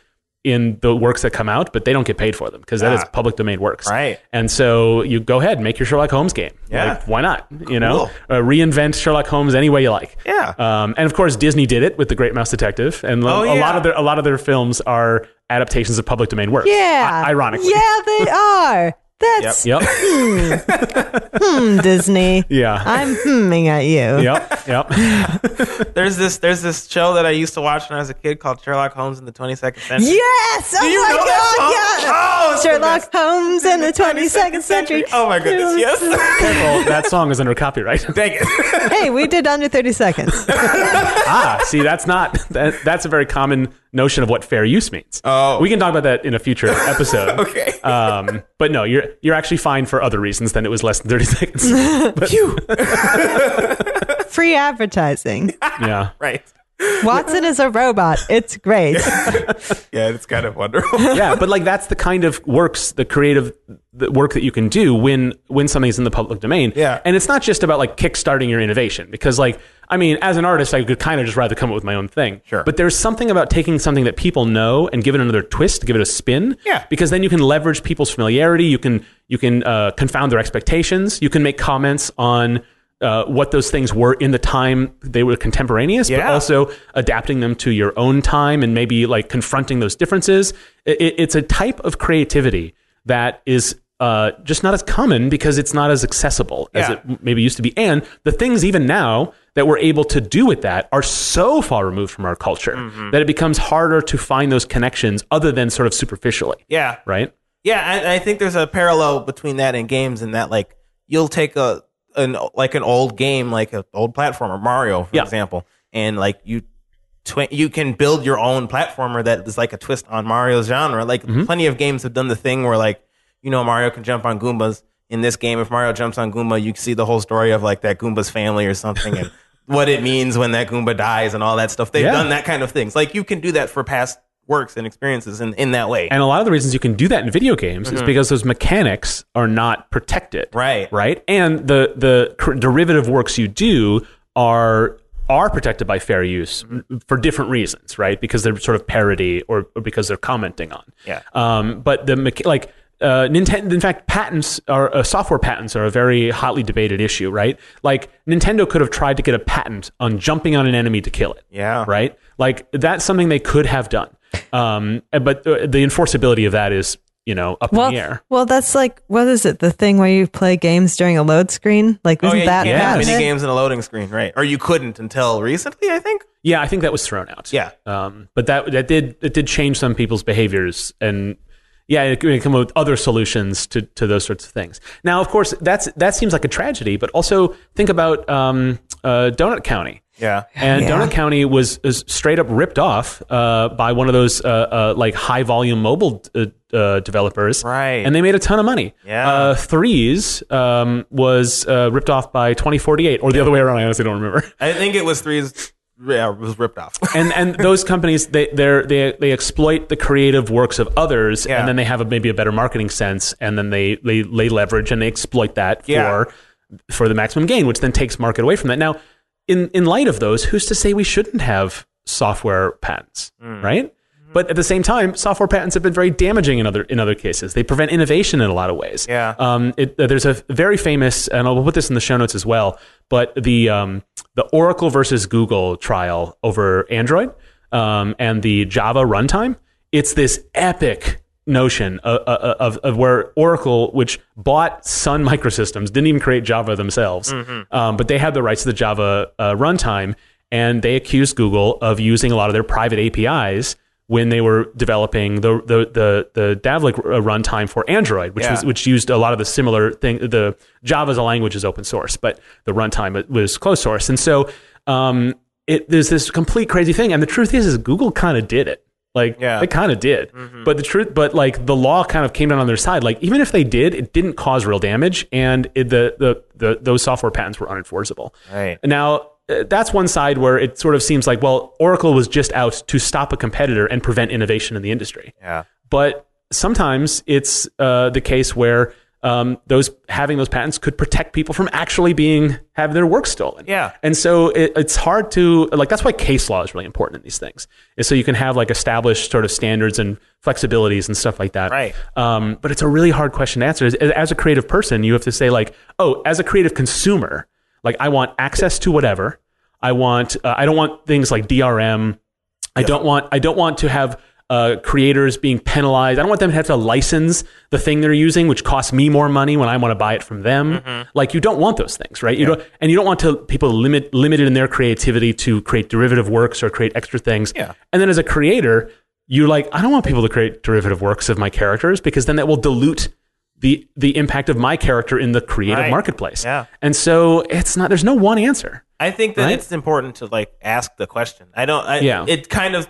in the works that come out, but they don't get paid for them because that is Ah. public domain works. Right. And so you go ahead, and make your Sherlock Holmes game. Yeah. Like, why not? You know, uh, reinvent Sherlock Holmes any way you like. Yeah. Um, and of course, Disney did it with the Great Mouse Detective, and Oh, a lot of their a lot of their films are adaptations of public domain works. Yeah. I- ironically. Yeah, they are. That's Yep. hmm, Disney. Yeah. I'm humming at you. Yep. Yep. There's this there's this show that I used to watch when I was a kid called Sherlock Holmes in the 22nd century. Yes! Oh you my know that god, song? yes! Oh, it's the Sherlock Holmes in the 22nd century. Oh my goodness, yes. Careful. That song is under copyright. Dang it. hey, we did under 30 seconds. ah, see, that's not that, that's a very common notion of what fair use means. Oh. we can talk about that in a future episode. Okay. Um, but no, you're you're actually fine for other reasons than it was less than thirty seconds. But, Free advertising. yeah. right. Watson is a robot. It's great. Yeah, it's kind of wonderful. yeah, but like that's the kind of works, the creative the work that you can do when when something's in the public domain. Yeah. and it's not just about like kickstarting your innovation because like I mean, as an artist, I could kind of just rather come up with my own thing. Sure. but there's something about taking something that people know and give it another twist, give it a spin. Yeah. because then you can leverage people's familiarity. You can you can uh, confound their expectations. You can make comments on. Uh, what those things were in the time they were contemporaneous, but also adapting them to your own time and maybe like confronting those differences. It, it's a type of creativity that is uh, just not as common because it's not as accessible as Yeah. it maybe used to be. And the things even now that we're able to do with that are so far removed from our culture Mm-hmm. that it becomes harder to find those connections other than sort of superficially. Yeah. Right? Yeah, I, I think there's a parallel between that and games in that like you'll take a an like an old game like an old platformer Mario for Yeah. example and like you twi- you can build your own platformer that is like a twist on Mario's genre. Like Mm-hmm. plenty of games have done the thing where like you know Mario can jump on Goombas. In this game, if Mario jumps on Goomba, you see the whole story of like that Goomba's family or something and what it means when that Goomba dies and all that stuff. They've Yeah. done that kind of things. Like you can do that for past works and experiences in, in that way. And a lot of the reasons you can do that in video games is because those mechanics are not protected. Mm-hmm. Right. Right. And the the derivative works you do are are protected by fair use Mm-hmm. for different reasons, right? Because they're sort of parody or, or because they're commenting on. Yeah. Um, but the like uh, Nintendo, in fact, patents are uh, software patents are a very hotly debated issue, right? Like Nintendo could have tried to get a patent on jumping on an enemy to kill it. Yeah. Right. Like that's something they could have done. Um, but uh, the enforceability of that is, you know, up Well, in the air. well, that's like what is it? The thing where you play games during a load screen? Like, Oh, isn't yeah, that you can't have patented? mini games in a loading screen, right? Or you couldn't until recently, I think. Yeah, I think that was thrown out. Yeah. Um, but that that did it did change some people's behaviors and yeah, it can come up with other solutions to, to those sorts of things. Now, of course, that's that seems like a tragedy, but also think about um, uh, Donut County. Yeah. And Yeah. Donut County was, was straight up ripped off uh, by one of those uh, uh, like high volume mobile uh, uh, developers, Right. And they made a ton of money. Yeah. Uh, Threes um, was uh, ripped off by twenty forty eight, or the other way around. I honestly don't remember. I think it was Threes. Yeah, it was ripped off. and and those companies they they're, they they exploit the creative works of others Yeah. and then they have a, maybe a better marketing sense and then they they, they leverage and they exploit that Yeah. for for the maximum gain which then takes market away from that now in in light of those who's to say we shouldn't have software patents Hmm. right but at the same time, software patents have been very damaging in other in other cases. They prevent innovation in a lot of ways. Yeah. Um, it, uh, there's a very famous, and I'll put this in the show notes as well. But the um, the Oracle versus Google trial over Android um, and the Java runtime. It's this epic notion of, of, of where Oracle, which bought Sun Microsystems, didn't even create Java themselves, Hmm. um, but they had the rights to the Java uh, runtime, and they accused Google of using a lot of their private APIs when they were developing the the the, the Dalvik uh, runtime for Android, which Yeah. was which used a lot of the similar thing. The Java as a language is open source, but the runtime was closed source, and so um, it there's this complete crazy thing. And the truth is, is Google kind of did it. Like Yeah. they kind of did, but the truth, but like the law kind of came down on their side. Like even if they did, it didn't cause real damage, and it, the, the the those software patents were unenforceable. Right. Now, that's one side where it sort of seems like, well, Oracle was just out to stop a competitor and prevent innovation in the industry. Yeah. But sometimes it's uh, the case where um, those having those patents could protect people from actually being having their work stolen. Yeah. And so it, it's hard to like that's why case law is really important in these things. Is so you can have like established sort of standards and flexibilities and stuff like that. Right. Um, but it's a really hard question to answer. As, as a creative person, you have to say like, oh, as a creative consumer, like I want access to whatever. I want. Uh, I don't want things like DRM. I don't want. I don't want to have. Uh, creators being penalized. I don't want them to have to license the thing they're using, which costs me more money when I want to buy it from them. Mm-hmm. Like you don't want those things, right? You don't, and you don't want to people limit limited in their creativity to create derivative works or create extra things. Yeah. And then as a creator, you're like, I don't want people to create derivative works of my characters because then that will dilute the the impact of my character in the creative Right. marketplace. Yeah. And so it's not. There's no one answer. I think that Right? it's important to like ask the question. I don't. I, Yeah. It kind of.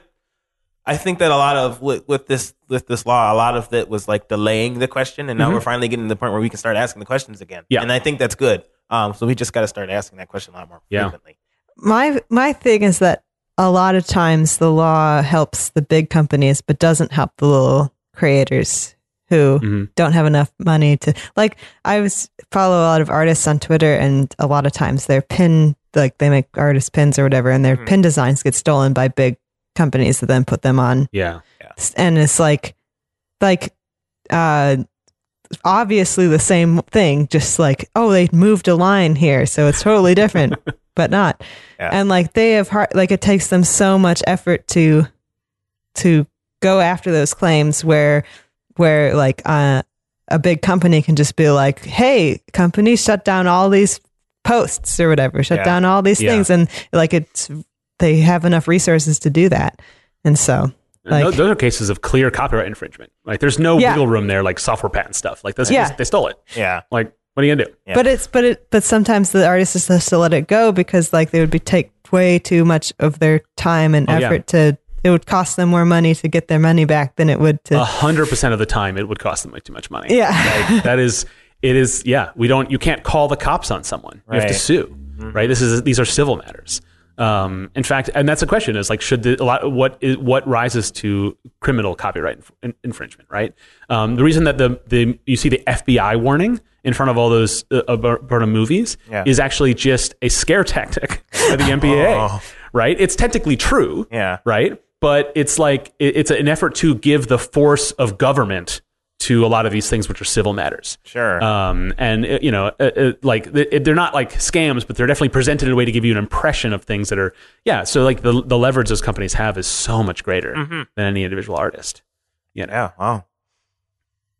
I think that a lot of with, with this with this law, a lot of it was like delaying the question, and now we're finally getting to the point where we can start asking the questions again. Mm-hmm. Yeah. and I think that's good. Um, so we just got to start asking that question a lot more Yeah. frequently. my my thing is that a lot of times the law helps the big companies but doesn't help the little creators who Mhm. don't have enough money to like i was follow a lot of artists on twitter and a lot of times their pin like they make artist pins or whatever and their Mhm. pin designs get stolen by big companies that then put them on Yeah. and it's like like uh obviously the same thing just like oh they moved a line here so it's totally different but not Yeah. and like they have hard like it takes them so much effort to to go after those claims where where like uh, a big company can just be like hey company shut down all these posts or whatever shut Yeah. down all these Yeah. things and like it's they have enough resources to do that and so Like- those, those are cases of clear copyright infringement. Like there's no Yeah. wiggle room there, like software patent stuff. Like this, Yeah. they stole it. Yeah, Like what are you gonna do? Yeah. But it's but it but sometimes the artist just has to let it go because like they would be take way too much of their time and Oh, yeah. effort to it would cost them more money to get their money back than it would to A hundred percent of the time, it would cost them like too much money. Yeah. Like, that is. It is. Yeah. We don't. You can't call the cops on someone. You have to Right. sue. Right. This is. These are civil matters. Um, in fact, and that's a question: is like, should the a lot what is what rises to criminal copyright inf- in- infringement? Right. Um, the reason that the the you see the FBI warning in front of all those uh, about about movies Yeah. is actually just a scare tactic by the MPAA. Oh. Right. It's technically true yeah, right? But it's like it- it's an effort to give the force of government to a lot of these things, which are civil matters. sure. Um, and uh, you know, uh, uh, like they're not like scams, but they're definitely presented in a way to give you an impression of things that are, yeah. So like the the leverage those companies have is so much greater than any individual artist. You know, yeah. Wow.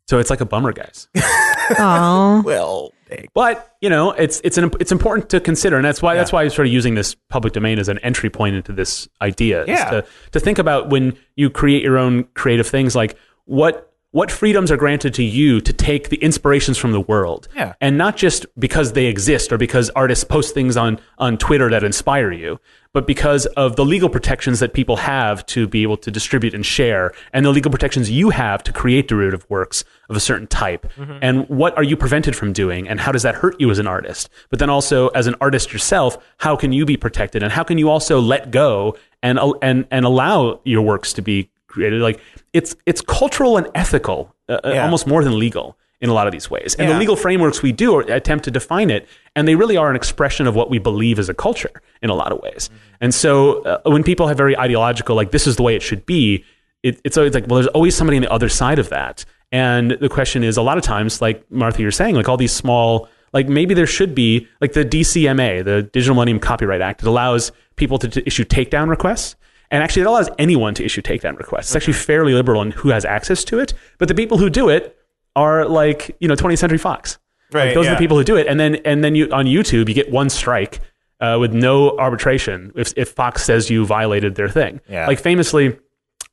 so it's like a bummer, guys. oh Well, dang. But you know, it's it's an it's important to consider, and that's why that's why I'm sort of using this public domain as an entry point into this idea. Yeah. to to think about when you create your own creative things, like what what freedoms are granted to you to take the inspirations from the world, Yeah. and not just because they exist or because artists post things on on Twitter that inspire you, but because of the legal protections that people have to be able to distribute and share, and the legal protections you have to create derivative works of a certain type. Mm-hmm. And what are you prevented from doing, and how does that hurt you as an artist? But then also, as an artist yourself, how can you be protected, and how can you also let go and and and allow your works to be created? Like it's it's cultural and ethical, uh, uh, Yeah. almost more than legal in a lot of these ways. And the legal frameworks we do are, attempt to define it, and they really are an expression of what we believe as a culture in a lot of ways. And so uh, when people have very ideological, like this is the way it should be, it, it's always like, well, there's always somebody on the other side of that. And the question is, a lot of times, like Martha, you're saying, like all these small, like maybe there should be, like the DCMA, the Digital Millennium Copyright Act, it allows people to, to issue takedown requests. And actually, it allows anyone to issue takedown requests. It's actually fairly liberal in who has access to it. But the people who do it are like, you know, 20th Century Fox. Like, Right, those are the people who do it. And then, and then you on YouTube, you get one strike uh, with no arbitration if, if Fox says you violated their thing. Yeah. Like famously,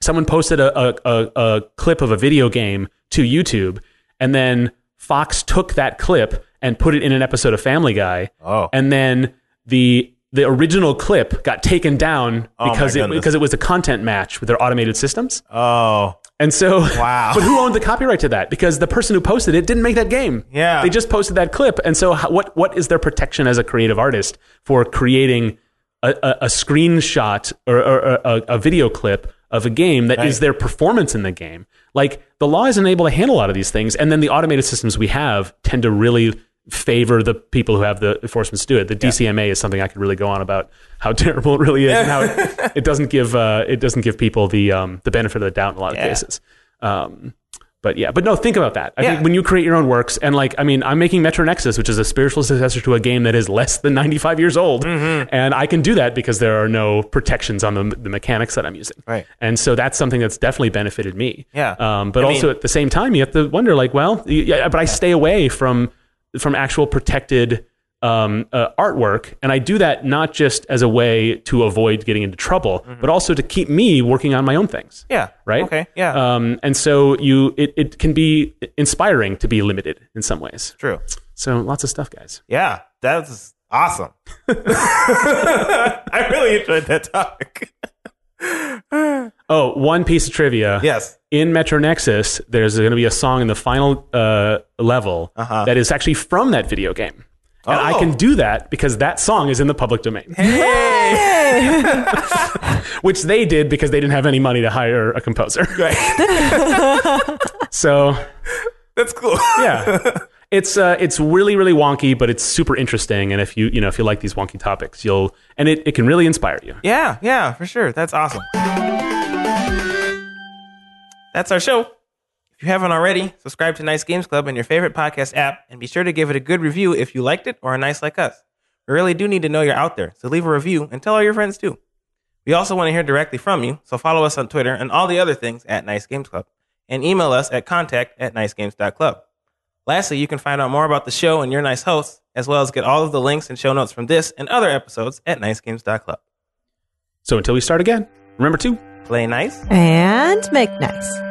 someone posted a, a, a, a clip of a video game to YouTube, and then Fox took that clip and put it in an episode of Family Guy. Oh. And then the the original clip got taken down Oh, because it because it was a content match with their automated systems. Oh, And so, Wow. But who owned the copyright to that? Because the person who posted it didn't make that game. Yeah. they just posted that clip. And so, how, what what is their protection as a creative artist for creating a, a, a screenshot or, or, or a, a video clip of a game that is Right. their performance in the game? Like the law isn't able to handle a lot of these things, and then the automated systems we have tend to really favor the people who have the enforcement to do it. The DCMA is something I could really go on about how terrible it really is and how it, it doesn't give uh, it doesn't give people the um, the benefit of the doubt in a lot of Yeah. cases. Um, but yeah, but no, think about that. I Yeah. think when you create your own works, and like, I mean, I'm making Metro Nexus, which is a spiritual successor to a game that is less than 95 years old, Mm-hmm. and I can do that because there are no protections on the, the mechanics that I'm using. Right. And so that's something that's definitely benefited me. Yeah. Um, but I also mean- at the same time, you have to wonder, like, well, yeah, but I stay away from from actual protected um, uh, artwork, and I do that not just as a way to avoid getting into trouble, but also to keep me working on my own things Yeah. right? Okay. Yeah. Um, and so you, it, it can be inspiring to be limited in some ways. True. So lots of stuff, guys. Yeah. That's awesome. I really enjoyed that topic. Oh, one piece of trivia. Yes. In Metro Nexus, there's going to be a song in the final uh, level Uh-huh. that is actually from that video game. And I Oh. can do that because that song is in the public domain, Hey! which they did because they didn't have any money to hire a composer. Right. So That's cool. yeah it's uh, it's really really wonky but it's super interesting and if you you know if you like these wonky topics you'll and it, it can really inspire you Yeah, yeah, for sure. That's awesome. That's our show. If you haven't already, subscribe to Nice Games Club in your favorite podcast app and be sure to give it a good review if you liked it or are nice like us. We really do need to know you're out there, so leave a review and tell all your friends too. We also want to hear directly from you, so follow us on Twitter and all the other things at Nice Games Club and email us at contact at nicegames.club. Lastly, you can find out more about the show and your nice hosts, as well as get all of the links and show notes from this and other episodes at nicegames.club. so until we start again remember to Play nice. And make nice.